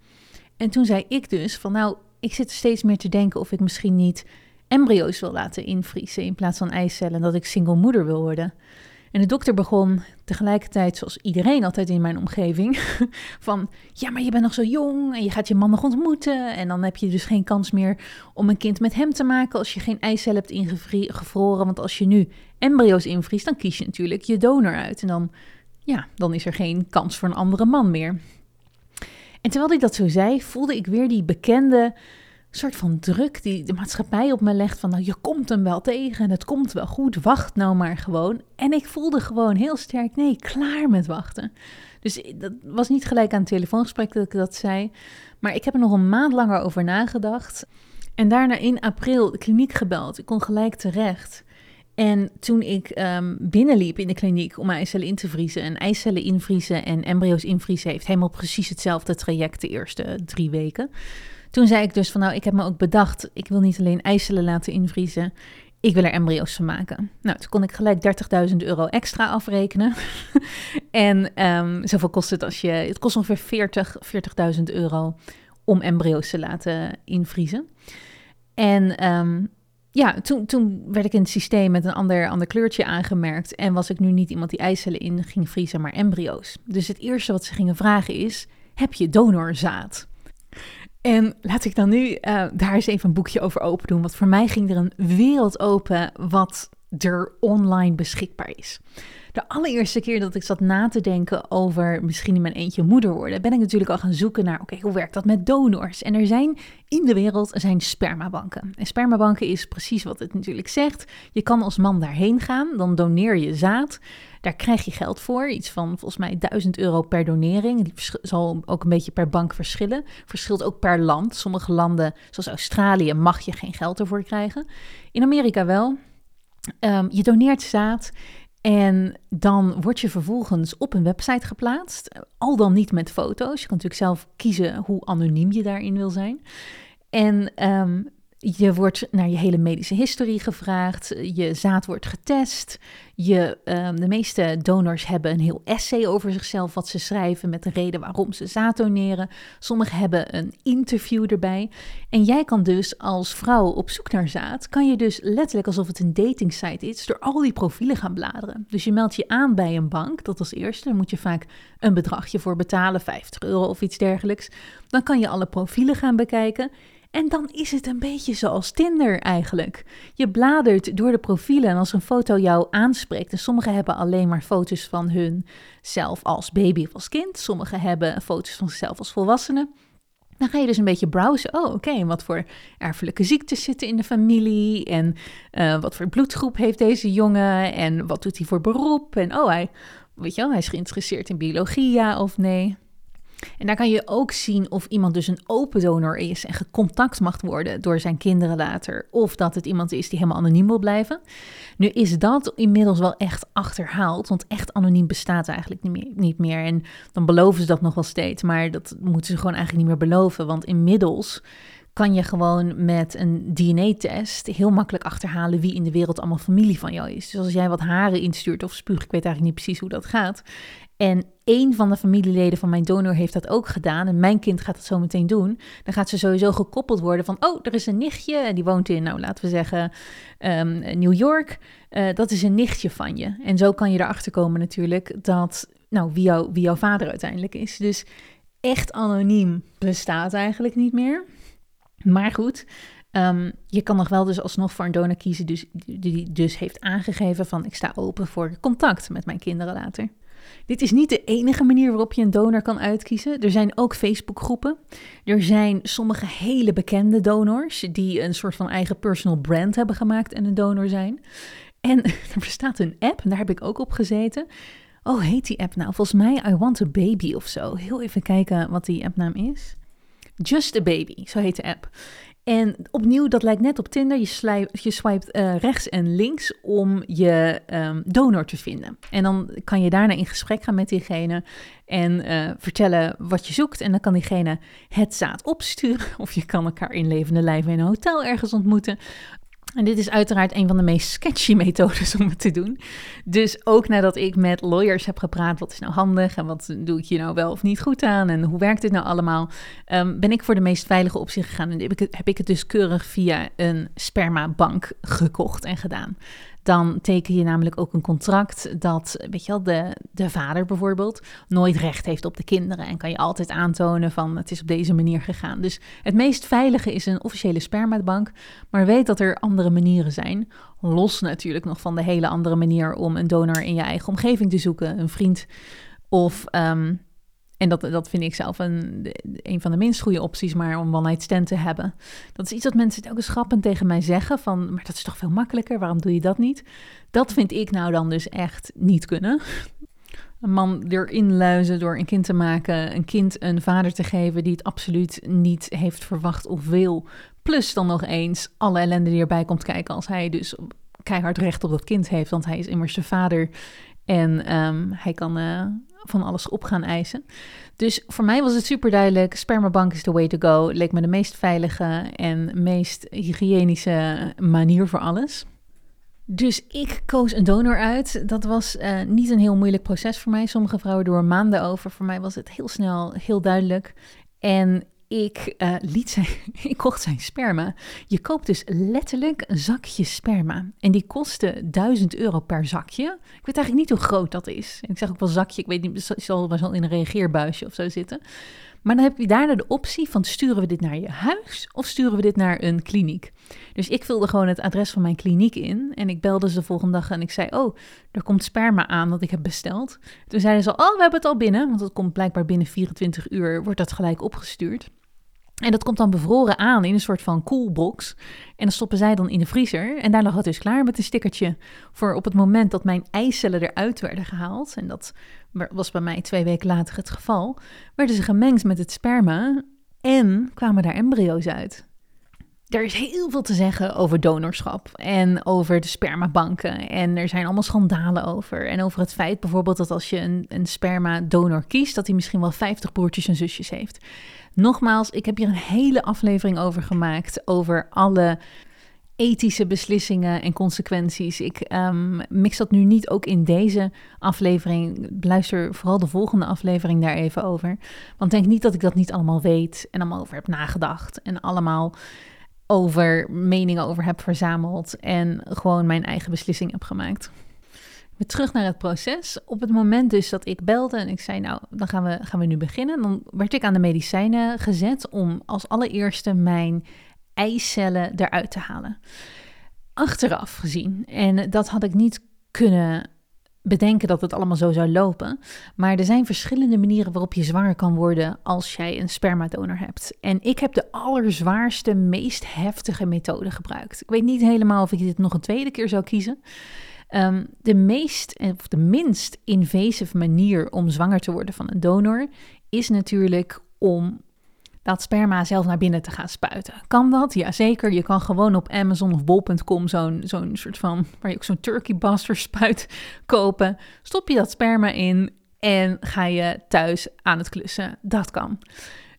En toen zei ik dus van nou, ik zit steeds meer te denken of ik misschien niet embryo's wil laten invriezen in plaats van eicellen. Dat ik single moeder wil worden. En de dokter begon tegelijkertijd, zoals iedereen altijd in mijn omgeving, van ja, maar je bent nog zo jong en je gaat je man nog ontmoeten. En dan heb je dus geen kans meer om een kind met hem te maken als je geen eicellen hebt ingevroren. Want als je nu embryo's invriest, dan kies je natuurlijk je donor uit. En dan, ja, dan is er geen kans voor een andere man meer. En terwijl hij dat zo zei, voelde ik weer die bekende soort van druk die de maatschappij op me legt van nou je komt hem wel tegen, het komt wel goed, wacht nou maar gewoon. En ik voelde gewoon heel sterk nee, klaar met wachten. Dus dat was niet gelijk aan het telefoongesprek dat ik dat zei, maar ik heb er nog een maand langer over nagedacht. En daarna in april de kliniek gebeld. Ik kon gelijk terecht. En toen ik um, binnenliep in de kliniek om eicellen in te vriezen, en eicellen invriezen en embryo's invriezen heeft helemaal precies hetzelfde traject de eerste drie weken. Toen zei ik dus van nou, ik heb me ook bedacht, ik wil niet alleen eicellen laten invriezen, ik wil er embryo's van maken. Nou, toen kon ik gelijk 30.000 euro extra afrekenen. en um, zoveel kost het als je, het kost ongeveer 40, 40.000 euro om embryo's te laten invriezen. En um, ja, toen, toen werd ik in het systeem met een ander, ander kleurtje aangemerkt. En was ik nu niet iemand die eicellen in ging vriezen, maar embryo's. Dus het eerste wat ze gingen vragen is: heb je donorzaad? En laat ik dan nu uh, daar eens even een boekje over open doen. Want voor mij ging er een wereld open wat er online beschikbaar is. De allereerste keer dat ik zat na te denken over misschien in mijn eentje moeder worden, ben ik natuurlijk al gaan zoeken naar, oké, hoe werkt dat met donors? En er zijn in de wereld zijn spermabanken. En spermabanken is precies wat het natuurlijk zegt. Je kan als man daarheen gaan, dan doneer je zaad. Daar krijg je geld voor, iets van volgens mij 1000 euro per donering. Die zal ook een beetje per bank verschillen. Verschilt ook per land. Sommige landen, zoals Australië, mag je geen geld ervoor krijgen. In Amerika wel. Um, je doneert zaad en dan word je vervolgens op een website geplaatst, al dan niet met foto's. Je kan natuurlijk zelf kiezen hoe anoniem je daarin wil zijn. En um, je wordt naar je hele medische historie gevraagd. Je zaad wordt getest. Je, um, de meeste donors hebben een heel essay over zichzelf wat ze schrijven met de reden waarom ze zaad doneren. Sommigen hebben een interview erbij. En jij kan dus als vrouw op zoek naar zaad, kan je dus letterlijk alsof het een dating site is, door al die profielen gaan bladeren. Dus je meldt je aan bij een bank, dat als eerste. Daar moet je vaak een bedragje voor betalen, 50 euro of iets dergelijks. Dan kan je alle profielen gaan bekijken. En dan is het een beetje zoals Tinder eigenlijk. Je bladert door de profielen en als een foto jou aanspreekt, en sommigen hebben alleen maar foto's van hun zelf als baby of als kind, sommigen hebben foto's van zichzelf als volwassene. Dan ga je dus een beetje browsen. Oh, oké, wat voor erfelijke ziektes zitten in de familie? En uh, wat voor bloedgroep heeft deze jongen? En wat doet hij voor beroep? En oh, hij, weet je wel, hij is geïnteresseerd in biologie, ja of nee? En daar kan je ook zien of iemand dus een open donor is en gecontact mag worden door zijn kinderen later. Of dat het iemand is die helemaal anoniem wil blijven. Nu is dat inmiddels wel echt achterhaald, want echt anoniem bestaat eigenlijk niet meer. En dan beloven ze dat nog wel steeds, maar dat moeten ze gewoon eigenlijk niet meer beloven. Want inmiddels kan je gewoon met een DNA-test heel makkelijk achterhalen wie in de wereld allemaal familie van jou is. Dus als jij wat haren instuurt of spuug, ik weet eigenlijk niet precies hoe dat gaat. En één van de familieleden van mijn donor heeft dat ook gedaan. En mijn kind gaat dat zo meteen doen. Dan gaat ze sowieso gekoppeld worden van: oh, er is een nichtje. En die woont in, nou laten we zeggen, um, New York. Uh, dat is een nichtje van je. En zo kan je erachter komen natuurlijk dat, nou, wie, jou, wie jouw vader uiteindelijk is. Dus echt anoniem bestaat eigenlijk niet meer. Maar goed, um, je kan nog wel dus alsnog voor een donor kiezen dus, die dus heeft aangegeven van ik sta open voor contact met mijn kinderen later. Dit is niet de enige manier waarop je een donor kan uitkiezen. Er zijn ook Facebookgroepen. Er zijn sommige hele bekende donors die een soort van eigen personal brand hebben gemaakt en een donor zijn. En er bestaat een app, en daar heb ik ook op gezeten. Oh, heet die app nou? Volgens mij I Want a Baby of zo. Heel even kijken wat die appnaam is. Just a Baby, zo heet de app. En opnieuw, dat lijkt net op Tinder. Je, je swipet uh, rechts en links om je um, donor te vinden. En dan kan je daarna in gesprek gaan met diegene en uh, vertellen wat je zoekt. En dan kan diegene het zaad opsturen. Of je kan elkaar in levende lijven in een hotel ergens ontmoeten. En dit is uiteraard een van de meest sketchy methodes om het te doen. Dus ook nadat ik met lawyers heb gepraat, wat is nou handig en wat doe ik hier nou wel of niet goed aan en hoe werkt dit nou allemaal, um, ben ik voor de meest veilige optie gegaan en heb ik, heb ik het dus keurig via een spermabank gekocht en gedaan dan teken je namelijk ook een contract dat, weet je wel, de, de vader bijvoorbeeld nooit recht heeft op de kinderen. En kan je altijd aantonen van het is op deze manier gegaan. Dus het meest veilige is een officiële spermabank. Maar weet dat er andere manieren zijn. Los natuurlijk nog van de hele andere manier om een donor in je eigen omgeving te zoeken. Een vriend of um, En dat, dat vind ik zelf een, een van de minst goede opties, maar om one night te hebben. Dat is iets dat mensen ook eens grappend tegen mij zeggen, van, maar dat is toch veel makkelijker, waarom doe je dat niet? Dat vind ik nou dan dus echt niet kunnen. Een man erin luizen door een kind te maken, een kind een vader te geven die het absoluut niet heeft verwacht of wil. Plus dan nog eens alle ellende die erbij komt kijken als hij dus keihard recht op dat kind heeft, want hij is immers de vader en ehm, hij kan uh, van alles op gaan eisen. Dus voor mij was het super duidelijk: spermabank is the way to go. Leek me de meest veilige en meest hygiënische manier voor alles. Dus ik koos een donor uit. Dat was uh, niet een heel moeilijk proces voor mij. Sommige vrouwen door maanden over. Voor mij was het heel snel, heel duidelijk. En ik uh, liet zijn, ik kocht zijn sperma. Je koopt dus letterlijk een zakje sperma. En die kostte 1000 euro per zakje. Ik weet eigenlijk niet hoe groot dat is. Ik zeg ook wel zakje, ik weet niet, het zal wel in een reageerbuisje of zo zitten. Maar dan heb je daarna de optie van sturen we dit naar je huis of sturen we dit naar een kliniek. Dus ik vulde gewoon het adres van mijn kliniek in en ik belde ze de volgende dag en ik zei, oh, er komt sperma aan dat ik heb besteld. Toen zeiden ze, oh, we hebben het al binnen, want het komt blijkbaar binnen 24 uur, wordt dat gelijk opgestuurd. En dat komt dan bevroren aan in een soort van coolbox. En dan stoppen zij dan in de vriezer. En daar lag het dus klaar met een stickertje voor op het moment dat mijn eicellen eruit werden gehaald. En dat was bij mij twee weken later het geval. Werden ze gemengd met het sperma en kwamen daar embryo's uit. Er is heel veel te zeggen over donorschap en over de spermabanken. En er zijn allemaal schandalen over. En over het feit bijvoorbeeld dat als je een, een sperma-donor kiest, dat hij misschien wel 50 broertjes en zusjes heeft. Nogmaals, ik heb hier een hele aflevering over gemaakt. Over alle ethische beslissingen en consequenties. Ik um, mix dat nu niet ook in deze aflevering. Luister vooral de volgende aflevering daar even over. Want denk niet dat ik dat niet allemaal weet en allemaal over heb nagedacht. En allemaal over meningen over heb verzameld. En gewoon mijn eigen beslissing heb gemaakt. Weer terug naar het proces. Op het moment dus dat ik belde en ik zei, nou, dan gaan we, gaan we nu beginnen. Dan werd ik aan de medicijnen gezet om als allereerste mijn eicellen eruit te halen. Achteraf gezien. En dat had ik niet kunnen bedenken dat het allemaal zo zou lopen. Maar er zijn verschillende manieren waarop je zwanger kan worden als jij een spermadonor hebt. En ik heb de allerzwaarste, meest heftige methode gebruikt. Ik weet niet helemaal of ik dit nog een tweede keer zou kiezen. Ehm, de meest of de minst invasive manier om zwanger te worden van een donor is natuurlijk om dat sperma zelf naar binnen te gaan spuiten. Kan dat? Jazeker. Je kan gewoon op Amazon of bol.com zo'n zo'n soort van, waar je ook zo'n turkey buster spuit kopen. Stop je dat sperma in en ga je thuis aan het klussen. Dat kan.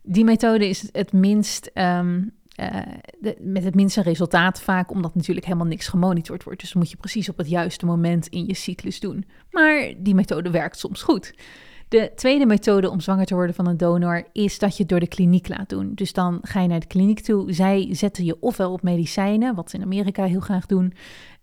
Die methode is het minst ehm, uh, met het minste resultaat vaak, omdat natuurlijk helemaal niks gemonitord wordt. Dus moet je precies op het juiste moment in je cyclus doen. Maar die methode werkt soms goed. De tweede methode om zwanger te worden van een donor is dat je het door de kliniek laat doen. Dus dan ga je naar de kliniek toe. Zij zetten je ofwel op medicijnen, wat ze in Amerika heel graag doen,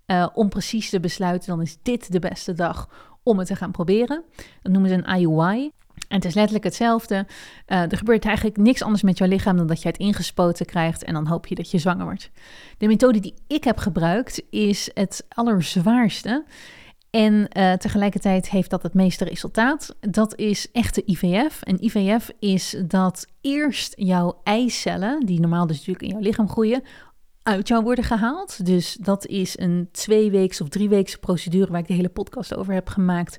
uh, om precies te besluiten, dan is dit de beste dag om het te gaan proberen. Dat noemen ze een IUI. En het is letterlijk hetzelfde. Uh, er gebeurt eigenlijk niks anders met jouw lichaam dan dat je het ingespoten krijgt en dan hoop je dat je zwanger wordt. De methode die ik heb gebruikt is het allerzwaarste. En uh, tegelijkertijd heeft dat het meeste resultaat. Dat is echte IVF. En IVF is dat eerst jouw eicellen, die normaal dus natuurlijk in jouw lichaam groeien, uit jou worden gehaald. Dus dat is een tweeweekse of drieweekse procedure waar ik de hele podcast over heb gemaakt.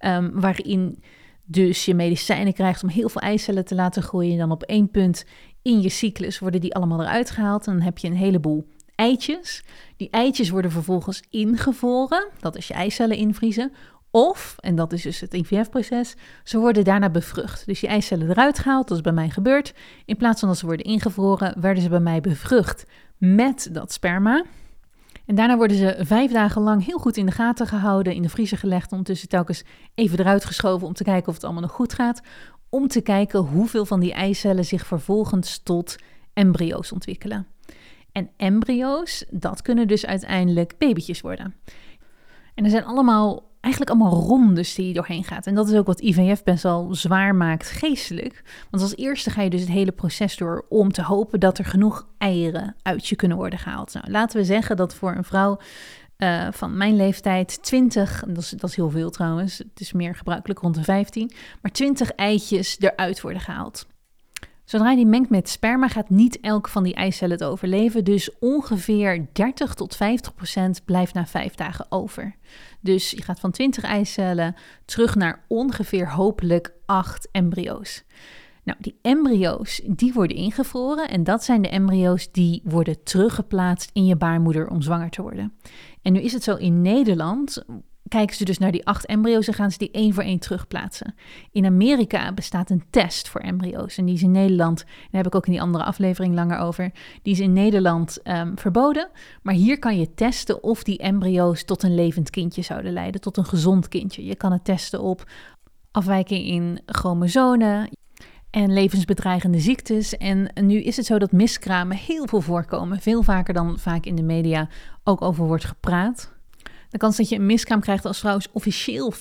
Um, waarin dus je medicijnen krijgt om heel veel eicellen te laten groeien. En dan op één punt in je cyclus worden die allemaal eruit gehaald. En dan heb je een heleboel eitjes. Die eitjes worden vervolgens ingevroren. Dat is je eicellen invriezen. Of, en dat is dus het IVF-proces, ze worden daarna bevrucht. Dus je eicellen eruit gehaald, dat is bij mij gebeurd. In plaats van dat ze worden ingevroren, werden ze bij mij bevrucht met dat sperma. En daarna worden ze vijf dagen lang heel goed in de gaten gehouden, in de vriezer gelegd, ondertussen telkens even eruit geschoven om te kijken of het allemaal nog goed gaat. Om te kijken hoeveel van die eicellen zich vervolgens tot embryo's ontwikkelen. En embryo's, dat kunnen dus uiteindelijk babytjes worden. En er zijn allemaal eigenlijk allemaal rondes die je doorheen gaat. En dat is ook wat IVF best wel zwaar maakt geestelijk. Want als eerste ga je dus het hele proces door om te hopen dat er genoeg eieren uit je kunnen worden gehaald. Nou, laten we zeggen dat voor een vrouw uh, van mijn leeftijd 20, dat is, dat is heel veel trouwens, het is meer gebruikelijk rond de 15, maar 20 eitjes eruit worden gehaald. Zodra die mengt met sperma, gaat niet elk van die eicellen het overleven. Dus ongeveer 30 tot 50 procent blijft na vijf dagen over. Dus je gaat van 20 eicellen terug naar ongeveer hopelijk 8 embryo's. Nou, die embryo's die worden ingevroren en dat zijn de embryo's die worden teruggeplaatst in je baarmoeder om zwanger te worden. En nu is het zo in Nederland kijken ze dus naar die acht embryo's en gaan ze die één voor één terugplaatsen. In Amerika bestaat een test voor embryo's en die is in Nederland, daar heb ik ook in die andere aflevering langer over, die is in Nederland ehm, verboden. Maar hier kan je testen of die embryo's tot een levend kindje zouden leiden, tot een gezond kindje. Je kan het testen op afwijking in chromosomen en levensbedreigende ziektes. En nu is het zo dat miskramen heel veel voorkomen, veel vaker dan vaak in de media ook over wordt gepraat. De kans dat je een miskraam krijgt als vrouw is officieel 15%.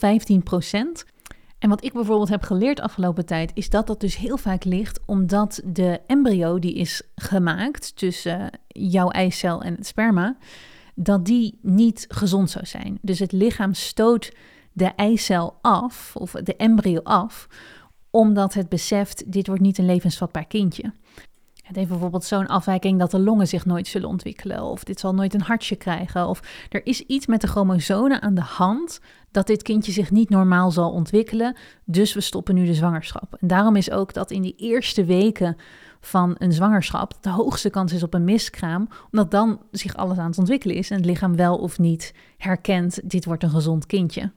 En wat ik bijvoorbeeld heb geleerd afgelopen tijd, is dat dat dus heel vaak ligt omdat de embryo die is gemaakt tussen jouw eicel en het sperma, dat die niet gezond zou zijn. Dus het lichaam stoot de eicel af, of de embryo af, omdat het beseft, dit wordt niet een levensvatbaar kindje. Het heeft bijvoorbeeld zo'n afwijking dat de longen zich nooit zullen ontwikkelen. Of dit zal nooit een hartje krijgen. Of er is iets met de chromosomen aan de hand dat dit kindje zich niet normaal zal ontwikkelen. Dus we stoppen nu de zwangerschap. En daarom is ook dat in die eerste weken van een zwangerschap de hoogste kans is op een miskraam. Omdat dan zich alles aan het ontwikkelen is en het lichaam wel of niet herkent, dit wordt een gezond kindje.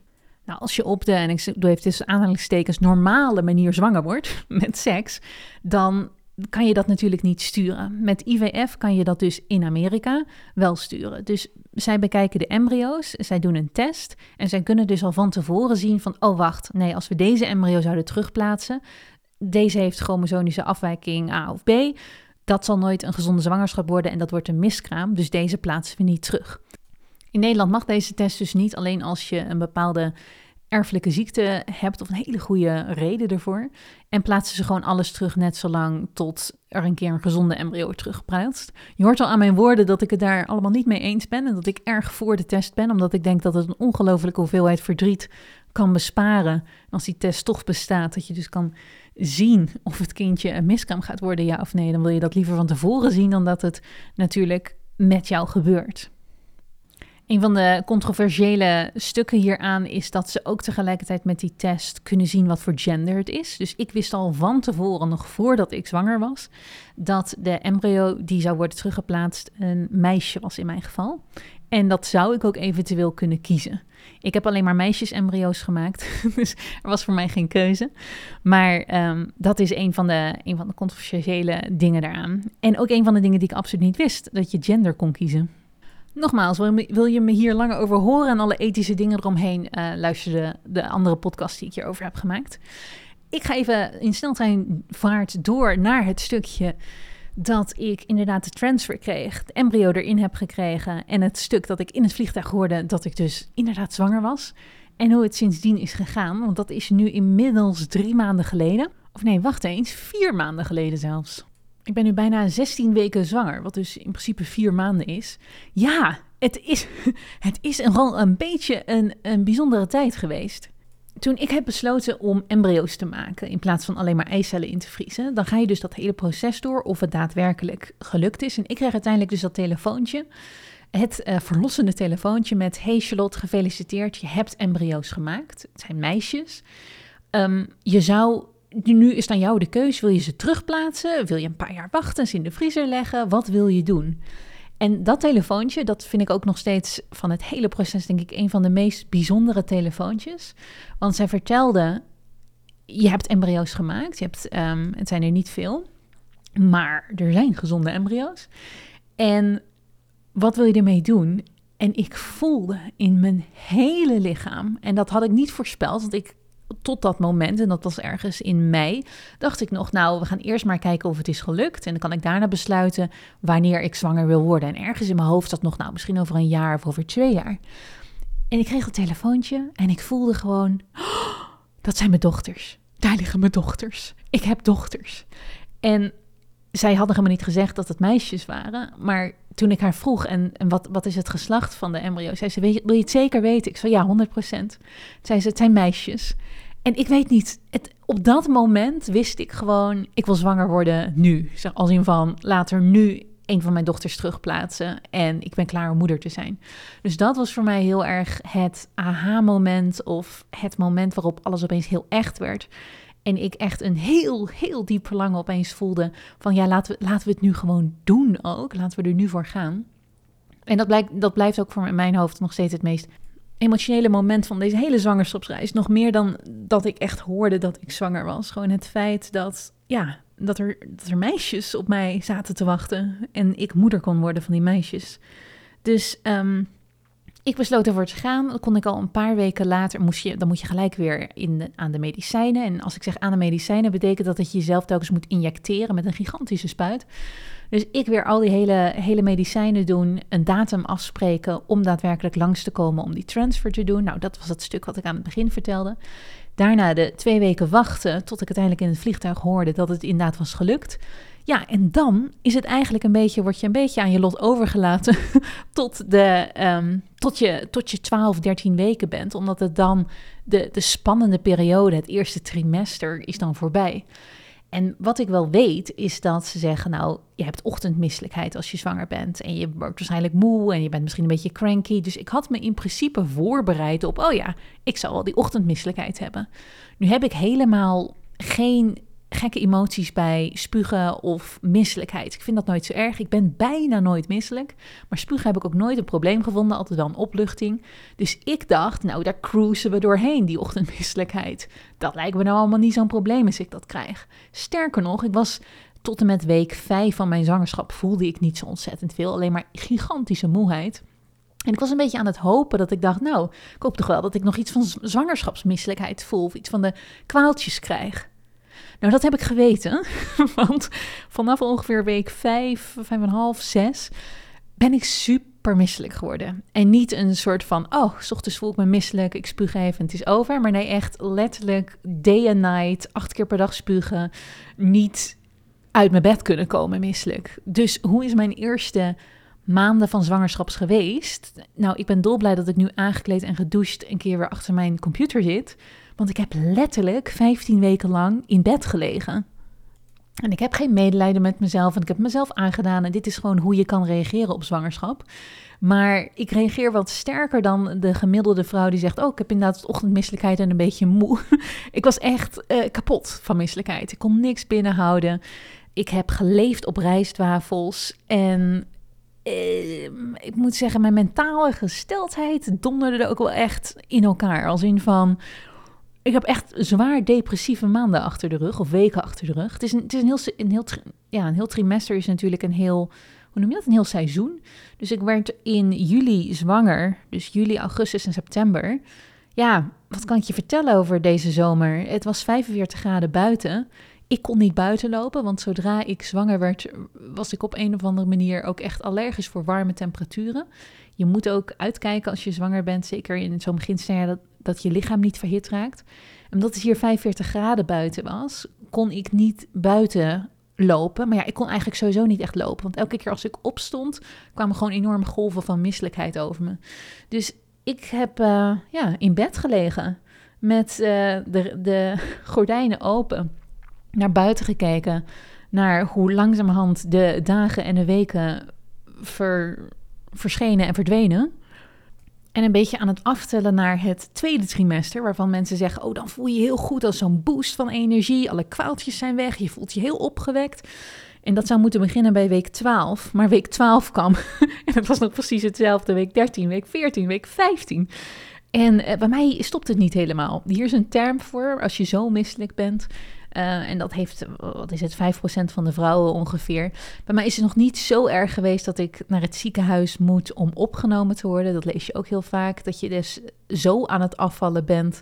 Nou, als je op de, en ik doe even tussen aanhalingstekens, normale manier zwanger wordt met seks, dan kan je dat natuurlijk niet sturen. Met IVF kan je dat dus in Amerika wel sturen. Dus zij bekijken de embryo's, zij doen een test en zij kunnen dus al van tevoren zien van, oh wacht, nee, als we deze embryo zouden terugplaatsen, deze heeft chromosomische afwijking A of B, dat zal nooit een gezonde zwangerschap worden en dat wordt een miskraam, dus deze plaatsen we niet terug. In Nederland mag deze test dus niet alleen als je een bepaalde erfelijke ziekte hebt of een hele goede reden ervoor. En plaatsen ze gewoon alles terug net zolang tot er een keer een gezonde embryo terugplaatst. Je hoort al aan mijn woorden dat ik het daar allemaal niet mee eens ben en dat ik erg voor de test ben, omdat ik denk dat het een ongelofelijke hoeveelheid verdriet kan besparen. En als die test toch bestaat, dat je dus kan zien of het kindje een miskam gaat worden, ja of nee, dan wil je dat liever van tevoren zien dan dat het natuurlijk met jou gebeurt. Een van de controversiële stukken hieraan is dat ze ook tegelijkertijd met die test kunnen zien wat voor gender het is. Dus ik wist al van tevoren, nog voordat ik zwanger was, dat de embryo die zou worden teruggeplaatst een meisje was in mijn geval. En dat zou ik ook eventueel kunnen kiezen. Ik heb alleen maar meisjes-embryo's gemaakt, dus er was voor mij geen keuze. Maar ehm, dat is een van, de, een van de controversiële dingen daaraan. En ook een van de dingen die ik absoluut niet wist, dat je gender kon kiezen. Nogmaals, wil je me hier langer over horen en alle ethische dingen eromheen, uh, luister de, de andere podcast die ik hierover heb gemaakt. Ik ga even in sneltreinvaart door naar het stukje dat ik inderdaad de transfer kreeg, het embryo erin heb gekregen en het stuk dat ik in het vliegtuig hoorde dat ik dus inderdaad zwanger was. En hoe het sindsdien is gegaan, want dat is nu inmiddels drie maanden geleden. Of nee, wacht eens, vier maanden geleden zelfs. Ik ben nu bijna 16 weken zwanger, wat dus in principe vier maanden is. Ja, het is, het is een, een beetje een, een bijzondere tijd geweest. Toen ik heb besloten om embryo's te maken in plaats van alleen maar eicellen in te vriezen, dan ga je dus dat hele proces door of het daadwerkelijk gelukt is. En ik kreeg uiteindelijk dus dat telefoontje, het uh, verlossende telefoontje met: Hey Charlotte, gefeliciteerd, je hebt embryo's gemaakt. Het zijn meisjes. Um, je zou nu is dan jou de keus. Wil je ze terugplaatsen? Wil je een paar jaar wachten, ze in de vriezer leggen? Wat wil je doen? En dat telefoontje, dat vind ik ook nog steeds van het hele proces, denk ik, een van de meest bijzondere telefoontjes. Want zij vertelde, je hebt embryo's gemaakt. Je hebt, um, het zijn er niet veel, maar er zijn gezonde embryo's. En wat wil je ermee doen? En ik voelde in mijn hele lichaam, en dat had ik niet voorspeld, want ik tot dat moment, en dat was ergens in mei, dacht ik nog, nou, we gaan eerst maar kijken of het is gelukt. En dan kan ik daarna besluiten wanneer ik zwanger wil worden. En ergens in mijn hoofd zat nog, nou, misschien over een jaar of over twee jaar. En ik kreeg een telefoontje en ik voelde gewoon, dat zijn mijn dochters. Daar liggen mijn dochters. Ik heb dochters. En zij hadden helemaal niet gezegd dat het meisjes waren, maar toen ik haar vroeg, en, en wat, wat is het geslacht van de embryo? Zei ze, wil je, het zeker weten? Ik zei, ja, 100 procent. Zei ze, het zijn meisjes. En ik weet niet, het, op dat moment wist ik gewoon, ik wil zwanger worden nu. Als in van, later nu een van mijn dochters terugplaatsen en ik ben klaar om moeder te zijn. Dus dat was voor mij heel erg het aha-moment of het moment waarop alles opeens heel echt werd. En ik echt een heel, heel diep verlangen opeens voelde van ja, laten we, laten we het nu gewoon doen ook. Laten we er nu voor gaan. En dat, blijkt, dat blijft ook voor in mijn hoofd nog steeds het meest emotionele moment van deze hele zwangerschapsreis. Nog meer dan dat ik echt hoorde dat ik zwanger was. Gewoon het feit dat, ja, dat, er, dat er meisjes op mij zaten te wachten. En ik moeder kon worden van die meisjes. Dus um, ik besloot ervoor te gaan. Dan kon ik al een paar weken later, dan moet je gelijk weer in aan de medicijnen. En als ik zeg aan de medicijnen, betekent dat dat je jezelf telkens moet injecteren met een gigantische spuit. Dus ik weer al die hele, hele medicijnen doen, een datum afspreken om daadwerkelijk langs te komen om die transfer te doen. Nou, dat was het stuk wat ik aan het begin vertelde. Daarna de twee weken wachten tot ik uiteindelijk in het vliegtuig hoorde dat het inderdaad was gelukt. Ja, en dan is het eigenlijk een beetje, word je een beetje aan je lot overgelaten tot, de, um, tot, je, tot je 12, 13 weken bent. Omdat het dan de, de spannende periode, het eerste trimester, is dan voorbij. En wat ik wel weet, is dat ze zeggen: Nou, je hebt ochtendmisselijkheid als je zwanger bent. En je wordt waarschijnlijk moe en je bent misschien een beetje cranky. Dus ik had me in principe voorbereid op: Oh ja, ik zal wel die ochtendmisselijkheid hebben. Nu heb ik helemaal geen gekke emoties bij spugen of misselijkheid. Ik vind dat nooit zo erg. Ik ben bijna nooit misselijk. Maar spugen heb ik ook nooit een probleem gevonden. Altijd wel een opluchting. Dus ik dacht, nou, daar cruisen we doorheen, die ochtendmisselijkheid. Dat lijkt me nou allemaal niet zo'n probleem als ik dat krijg. Sterker nog, ik was tot en met week 5 van mijn zwangerschap voelde ik niet zo ontzettend veel. Alleen maar gigantische moeheid. En ik was een beetje aan het hopen dat ik dacht, nou, ik hoop toch wel dat ik nog iets van zwangerschapsmisselijkheid voel. Of iets van de kwaaltjes krijg. Nou, dat heb ik geweten. Want vanaf ongeveer week 5, 5,5, 6 ben ik super misselijk geworden. En niet een soort van, oh, s ochtends voel ik me misselijk, ik spuug even het is over. Maar nee, echt letterlijk day and night, acht keer per dag spugen. Niet uit mijn bed kunnen komen misselijk. Dus hoe is mijn eerste maanden van zwangerschaps geweest? Nou, ik ben dolblij dat ik nu aangekleed en gedoucht een keer weer achter mijn computer zit. Want ik heb letterlijk 15 weken lang in bed gelegen. En ik heb geen medelijden met mezelf en ik heb mezelf aangedaan. En dit is gewoon hoe je kan reageren op zwangerschap. Maar ik reageer wat sterker dan de gemiddelde vrouw die zegt: Oh, ik heb inderdaad ochtendmisselijkheid en een beetje moe. ik was echt uh, kapot van misselijkheid. Ik kon niks binnenhouden. Ik heb geleefd op rijstwafels. En uh, ik moet zeggen, mijn mentale gesteldheid donderde ook wel echt in elkaar. Als in van ik heb echt zwaar depressieve maanden achter de rug, of weken achter de rug. Het is een, het is een, heel, een, heel, ja, een heel trimester is natuurlijk een heel, hoe noem je dat, een heel seizoen. Dus ik werd in juli zwanger, dus juli, augustus en september. Ja, wat kan ik je vertellen over deze zomer? Het was 45 graden buiten. Ik kon niet buiten lopen, want zodra ik zwanger werd, was ik op een of andere manier ook echt allergisch voor warme temperaturen. Je moet ook uitkijken als je zwanger bent, zeker in zo'n beginstadium, dat, je lichaam niet verhit raakt. Omdat het hier 45 graden buiten was, kon ik niet buiten lopen. Maar ja, ik kon eigenlijk sowieso niet echt lopen. Want elke keer als ik opstond, kwamen gewoon enorme golven van misselijkheid over me. Dus ik heb uh, ja, in bed gelegen met uh, de, de gordijnen open, naar buiten gekeken, naar hoe langzamerhand de dagen en de weken ver, verschenen en verdwenen. En een beetje aan het aftellen naar het tweede trimester, waarvan mensen zeggen: Oh, dan voel je je heel goed als zo'n boost van energie. Alle kwaaltjes zijn weg, je voelt je heel opgewekt. En dat zou moeten beginnen bij week 12. Maar week 12 kwam en het was nog precies hetzelfde. Week 13, week 14, week 15. En uh, bij mij stopt het niet helemaal. Hier is een term voor als je zo misselijk bent. Uh, en dat heeft, wat is het, 5% van de vrouwen ongeveer. Bij mij is het nog niet zo erg geweest dat ik naar het ziekenhuis moet om opgenomen te worden. Dat lees je ook heel vaak. Dat je dus zo aan het afvallen bent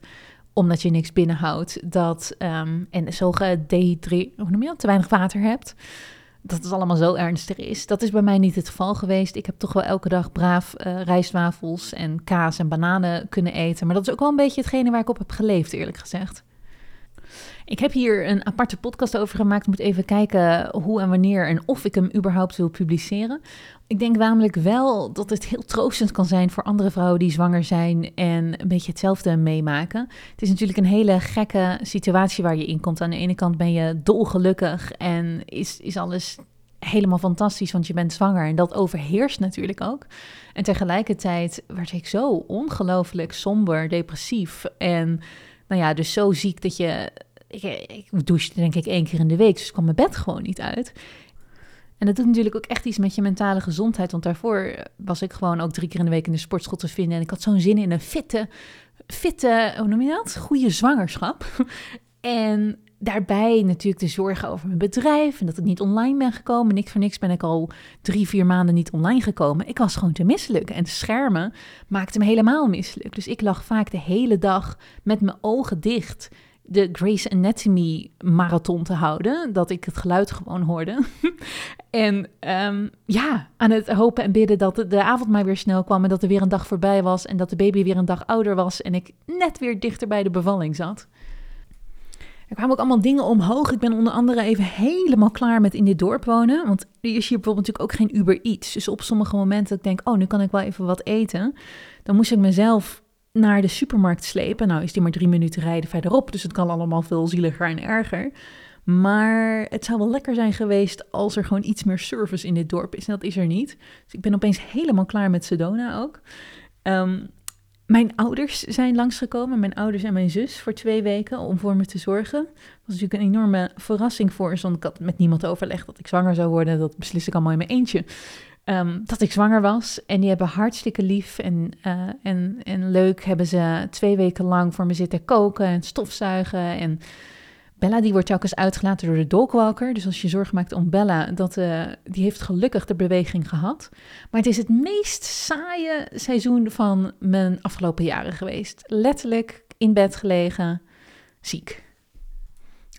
omdat je niks binnenhoudt. Dat, um, en zo gedehydreerd, je te weinig water hebt dat het allemaal zo ernstig is. Dat is bij mij niet het geval geweest. Ik heb toch wel elke dag braaf uh, rijstwafels en kaas en bananen kunnen eten. Maar dat is ook wel een beetje hetgene waar ik op heb geleefd, eerlijk gezegd. Ik heb hier een aparte podcast over gemaakt. Moet even kijken hoe en wanneer en of ik hem überhaupt wil publiceren. Ik denk namelijk wel dat het heel troostend kan zijn voor andere vrouwen die zwanger zijn en een beetje hetzelfde meemaken. Het is natuurlijk een hele gekke situatie waar je in komt. Aan de ene kant ben je dolgelukkig en is, is alles helemaal fantastisch, want je bent zwanger en dat overheerst natuurlijk ook. En tegelijkertijd werd ik zo ongelooflijk somber, depressief en nou ja, dus zo ziek dat je... Ik, ik douche denk ik één keer in de week, dus ik kwam mijn bed gewoon niet uit. En dat doet natuurlijk ook echt iets met je mentale gezondheid. Want daarvoor was ik gewoon ook drie keer in de week in de sportschool te vinden. En ik had zo'n zin in een fitte, fitte, hoe noem je dat? Goede zwangerschap. En daarbij natuurlijk de zorgen over mijn bedrijf en dat ik niet online ben gekomen. Niks voor niks ben ik al drie, vier maanden niet online gekomen. Ik was gewoon te misselijk en schermen maakte me helemaal misselijk. Dus ik lag vaak de hele dag met mijn ogen dicht de Grace Anatomy marathon te houden, dat ik het geluid gewoon hoorde. en ehm, ja, aan het hopen en bidden dat de avond maar weer snel kwam en dat er weer een dag voorbij was en dat de baby weer een dag ouder was en ik net weer dichter bij de bevalling zat. Er kwamen ook allemaal dingen omhoog. Ik ben onder andere even helemaal klaar met in dit dorp wonen. Want er is hier bijvoorbeeld natuurlijk ook geen Uber Eats. Dus op sommige momenten dat ik denk, oh, nu kan ik wel even wat eten. Dan moest ik mezelf naar de supermarkt slepen. Nou is die maar drie minuten rijden verderop. Dus het kan allemaal veel zieliger en erger. Maar het zou wel lekker zijn geweest als er gewoon iets meer service in dit dorp is. En dat is er niet. Dus ik ben opeens helemaal klaar met Sedona ook. Um, mijn ouders zijn langsgekomen, mijn ouders en mijn zus, voor twee weken om voor me te zorgen. Dat was natuurlijk een enorme verrassing voor ze, want ik had met niemand overlegd dat ik zwanger zou worden. Dat beslis ik allemaal in mijn eentje. Um, dat ik zwanger was. En die hebben hartstikke lief en, uh, en, en leuk hebben ze twee weken lang voor me zitten koken en stofzuigen en Bella die wordt telkens uitgelaten door de dogwalker. Dus als je zorgen maakt om Bella, dat, uh, die heeft gelukkig de beweging gehad. Maar het is het meest saaie seizoen van mijn afgelopen jaren geweest. Letterlijk in bed gelegen, ziek.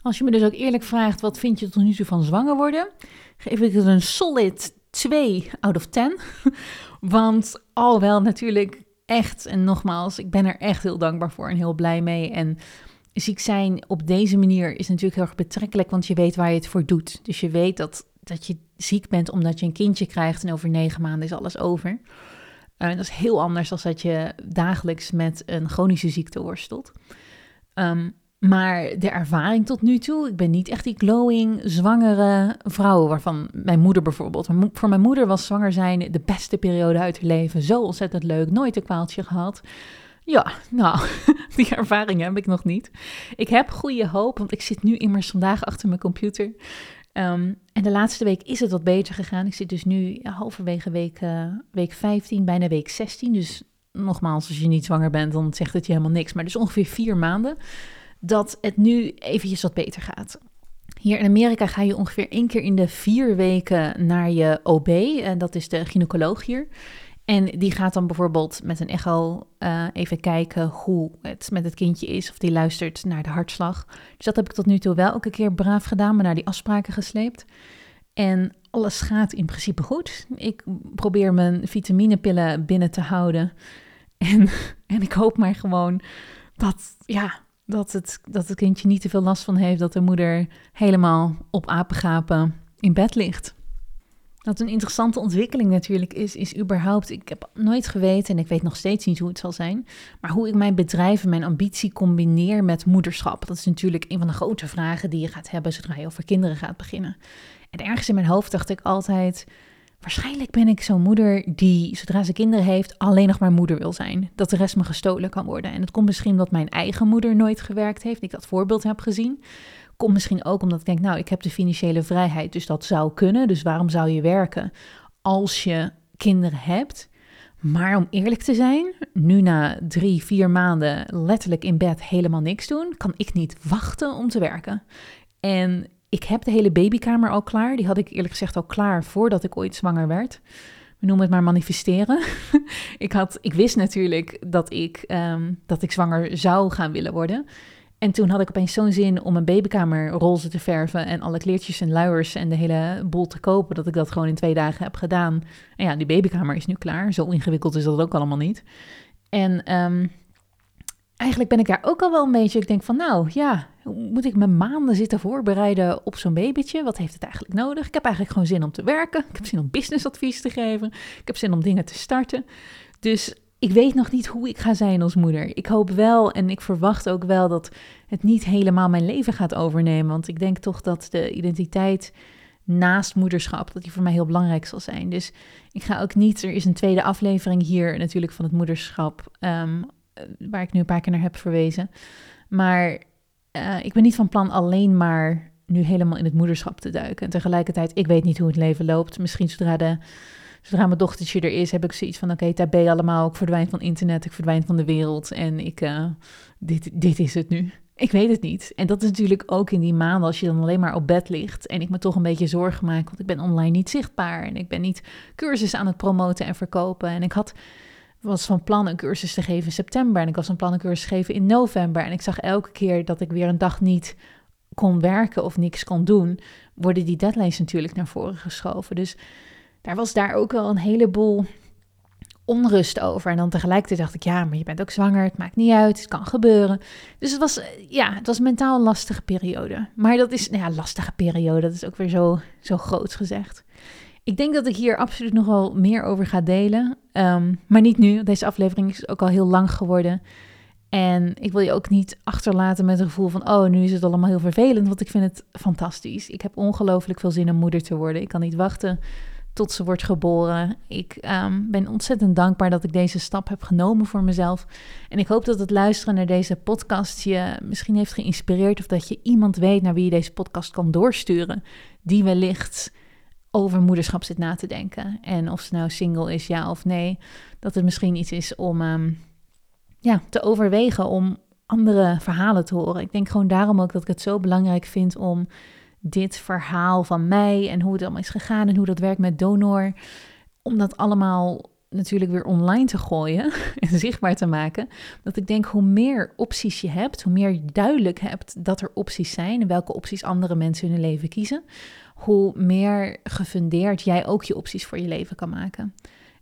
Als je me dus ook eerlijk vraagt, wat vind je tot nu toe van zwanger worden? Geef ik het een solid 2 out of 10. Want al wel natuurlijk echt, en nogmaals, ik ben er echt heel dankbaar voor en heel blij mee. En ziek zijn op deze manier is natuurlijk heel erg betrekkelijk, want je weet waar je het voor doet. Dus je weet dat, dat je ziek bent omdat je een kindje krijgt en over negen maanden is alles over. Uh, dat is heel anders dan dat je dagelijks met een chronische ziekte worstelt. Um, maar de ervaring tot nu toe, ik ben niet echt die glowing, zwangere vrouw, waarvan mijn moeder bijvoorbeeld. Voor mijn moeder was zwanger zijn de beste periode uit haar leven. Zo ontzettend leuk, nooit een kwaaltje gehad. Ja, nou, die ervaring heb ik nog niet. Ik heb goede hoop, want ik zit nu immers vandaag achter mijn computer. Um, en de laatste week is het wat beter gegaan. Ik zit dus nu halverwege week, uh, week 15, bijna week 16. Dus nogmaals, als je niet zwanger bent, dan zegt het je helemaal niks. Maar dus ongeveer vier maanden dat het nu eventjes wat beter gaat. Hier in Amerika ga je ongeveer één keer in de vier weken naar je OB. En dat is de gynaecoloog hier. En die gaat dan bijvoorbeeld met een echo uh, even kijken hoe het met het kindje is. Of die luistert naar de hartslag. Dus dat heb ik tot nu toe wel elke keer braaf gedaan, maar naar die afspraken gesleept. En alles gaat in principe goed. Ik probeer mijn vitaminepillen binnen te houden. En, en ik hoop maar gewoon dat, ja, dat, het, dat het kindje niet te veel last van heeft. Dat de moeder helemaal op apengapen in bed ligt. Wat een interessante ontwikkeling natuurlijk is, is überhaupt, ik heb nooit geweten en ik weet nog steeds niet hoe het zal zijn, maar hoe ik mijn bedrijf en mijn ambitie combineer met moederschap. Dat is natuurlijk een van de grote vragen die je gaat hebben zodra je over kinderen gaat beginnen. En ergens in mijn hoofd dacht ik altijd, waarschijnlijk ben ik zo'n moeder die, zodra ze kinderen heeft, alleen nog maar moeder wil zijn. Dat de rest me gestolen kan worden. En het komt misschien omdat mijn eigen moeder nooit gewerkt heeft, ik dat voorbeeld heb gezien komt misschien ook omdat ik denk, nou, ik heb de financiële vrijheid, dus dat zou kunnen. Dus waarom zou je werken als je kinderen hebt? Maar om eerlijk te zijn, nu na drie, vier maanden letterlijk in bed helemaal niks doen, kan ik niet wachten om te werken. En ik heb de hele babykamer al klaar. Die had ik eerlijk gezegd al klaar voordat ik ooit zwanger werd. We noemen het maar manifesteren. ik, had, ik wist natuurlijk dat ik, um, dat ik zwanger zou gaan willen worden. En toen had ik opeens zo'n zin om een babykamer roze te verven en alle kleertjes en luiers en de hele boel te kopen, dat ik dat gewoon in twee dagen heb gedaan. En ja, die babykamer is nu klaar. Zo ingewikkeld is dat ook allemaal niet. En um, eigenlijk ben ik daar ook al wel een beetje, ik denk van nou ja, moet ik me maanden zitten voorbereiden op zo'n babytje? Wat heeft het eigenlijk nodig? Ik heb eigenlijk gewoon zin om te werken. Ik heb zin om businessadvies te geven. Ik heb zin om dingen te starten. Dus ik weet nog niet hoe ik ga zijn als moeder. Ik hoop wel en ik verwacht ook wel dat het niet helemaal mijn leven gaat overnemen. Want ik denk toch dat de identiteit naast moederschap, dat die voor mij heel belangrijk zal zijn. Dus ik ga ook niet, er is een tweede aflevering hier natuurlijk van het moederschap, ehm, waar ik nu een paar keer naar heb verwezen. Maar uh, ik ben niet van plan alleen maar nu helemaal in het moederschap te duiken. En tegelijkertijd, ik weet niet hoe het leven loopt. Misschien zodra, de, zodra mijn dochtertje er is, heb ik zoiets van... oké, okay, tabé allemaal, ik verdwijn van internet, ik verdwijn van de wereld... en ik, uh, dit, dit is het nu. Ik weet het niet. En dat is natuurlijk ook in die maanden als je dan alleen maar op bed ligt... en ik me toch een beetje zorgen maak, want ik ben online niet zichtbaar... en ik ben niet cursussen aan het promoten en verkopen... en ik had was van plan een cursus te geven in september en ik was van plan een cursus te geven in november. En ik zag elke keer dat ik weer een dag niet kon werken of niks kon doen, worden die deadlines natuurlijk naar voren geschoven. Dus daar was daar ook wel een heleboel onrust over. En dan tegelijkertijd dacht ik, ja, maar je bent ook zwanger, het maakt niet uit, het kan gebeuren. Dus het was, ja, het was mentaal een lastige periode. Maar dat is, nou ja, lastige periode, dat is ook weer zo, zo groot gezegd. Ik denk dat ik hier absoluut nog wel meer over ga delen. Ehm, maar niet nu. Deze aflevering is ook al heel lang geworden. En ik wil je ook niet achterlaten met het gevoel van: oh, nu is het allemaal heel vervelend. Want ik vind het fantastisch. Ik heb ongelooflijk veel zin om moeder te worden. Ik kan niet wachten tot ze wordt geboren. Ik ehm, ben ontzettend dankbaar dat ik deze stap heb genomen voor mezelf. En ik hoop dat het luisteren naar deze podcast je misschien heeft geïnspireerd. Of dat je iemand weet naar wie je deze podcast kan doorsturen. Die wellicht over moederschap zit na te denken. En of ze nou single is, ja of nee. Dat het misschien iets is om um, ja, te overwegen om andere verhalen te horen. Ik denk gewoon daarom ook dat ik het zo belangrijk vind om dit verhaal van mij en hoe het allemaal is gegaan en hoe dat werkt met donor, om dat allemaal natuurlijk weer online te gooien en zichtbaar te maken. Dat ik denk, hoe meer opties je hebt, hoe meer je duidelijk hebt dat er opties zijn en welke opties andere mensen hun leven kiezen, hoe meer gefundeerd jij ook je opties voor je leven kan maken.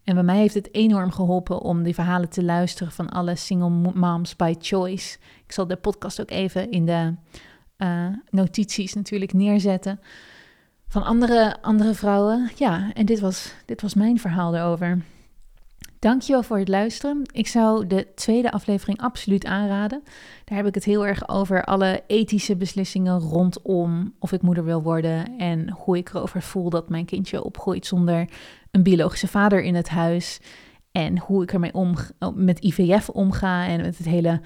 En bij mij heeft het enorm geholpen om die verhalen te luisteren van alle single moms by choice. Ik zal de podcast ook even in de uh, notities natuurlijk neerzetten. Van andere, andere vrouwen. Ja, en dit was, dit was mijn verhaal erover. Dankjewel voor het luisteren. Ik zou de tweede aflevering absoluut aanraden. Daar heb ik het heel erg over alle ethische beslissingen rondom of ik moeder wil worden en hoe ik erover voel dat mijn kindje opgroeit zonder een biologische vader in het huis. En hoe ik ermee om, met IVF omga en met het hele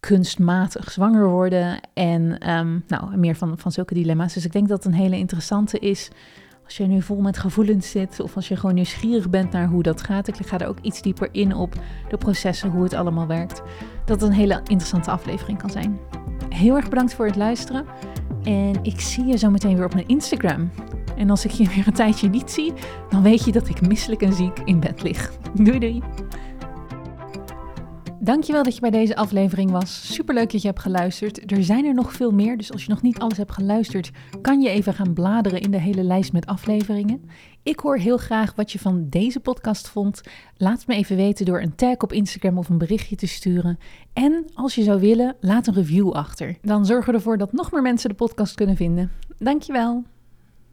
kunstmatig zwanger worden. En um, nou, meer van, van zulke dilemma's. Dus ik denk dat het een hele interessante is als je nu vol met gevoelens zit of als je gewoon nieuwsgierig bent naar hoe dat gaat, ik ga er ook iets dieper in op de processen, hoe het allemaal werkt, dat het een hele interessante aflevering kan zijn. Heel erg bedankt voor het luisteren en ik zie je zo meteen weer op mijn Instagram. En als ik je weer een tijdje niet zie, dan weet je dat ik misselijk en ziek in bed lig. Doei doei! Dankjewel dat je bij deze aflevering was. Superleuk dat je hebt geluisterd. Er zijn er nog veel meer, dus als je nog niet alles hebt geluisterd, kan je even gaan bladeren in de hele lijst met afleveringen. Ik hoor heel graag wat je van deze podcast vond. Laat het me even weten door een tag op Instagram of een berichtje te sturen. En als je zou willen, laat een review achter. Dan zorgen we ervoor dat nog meer mensen de podcast kunnen vinden. Dankjewel.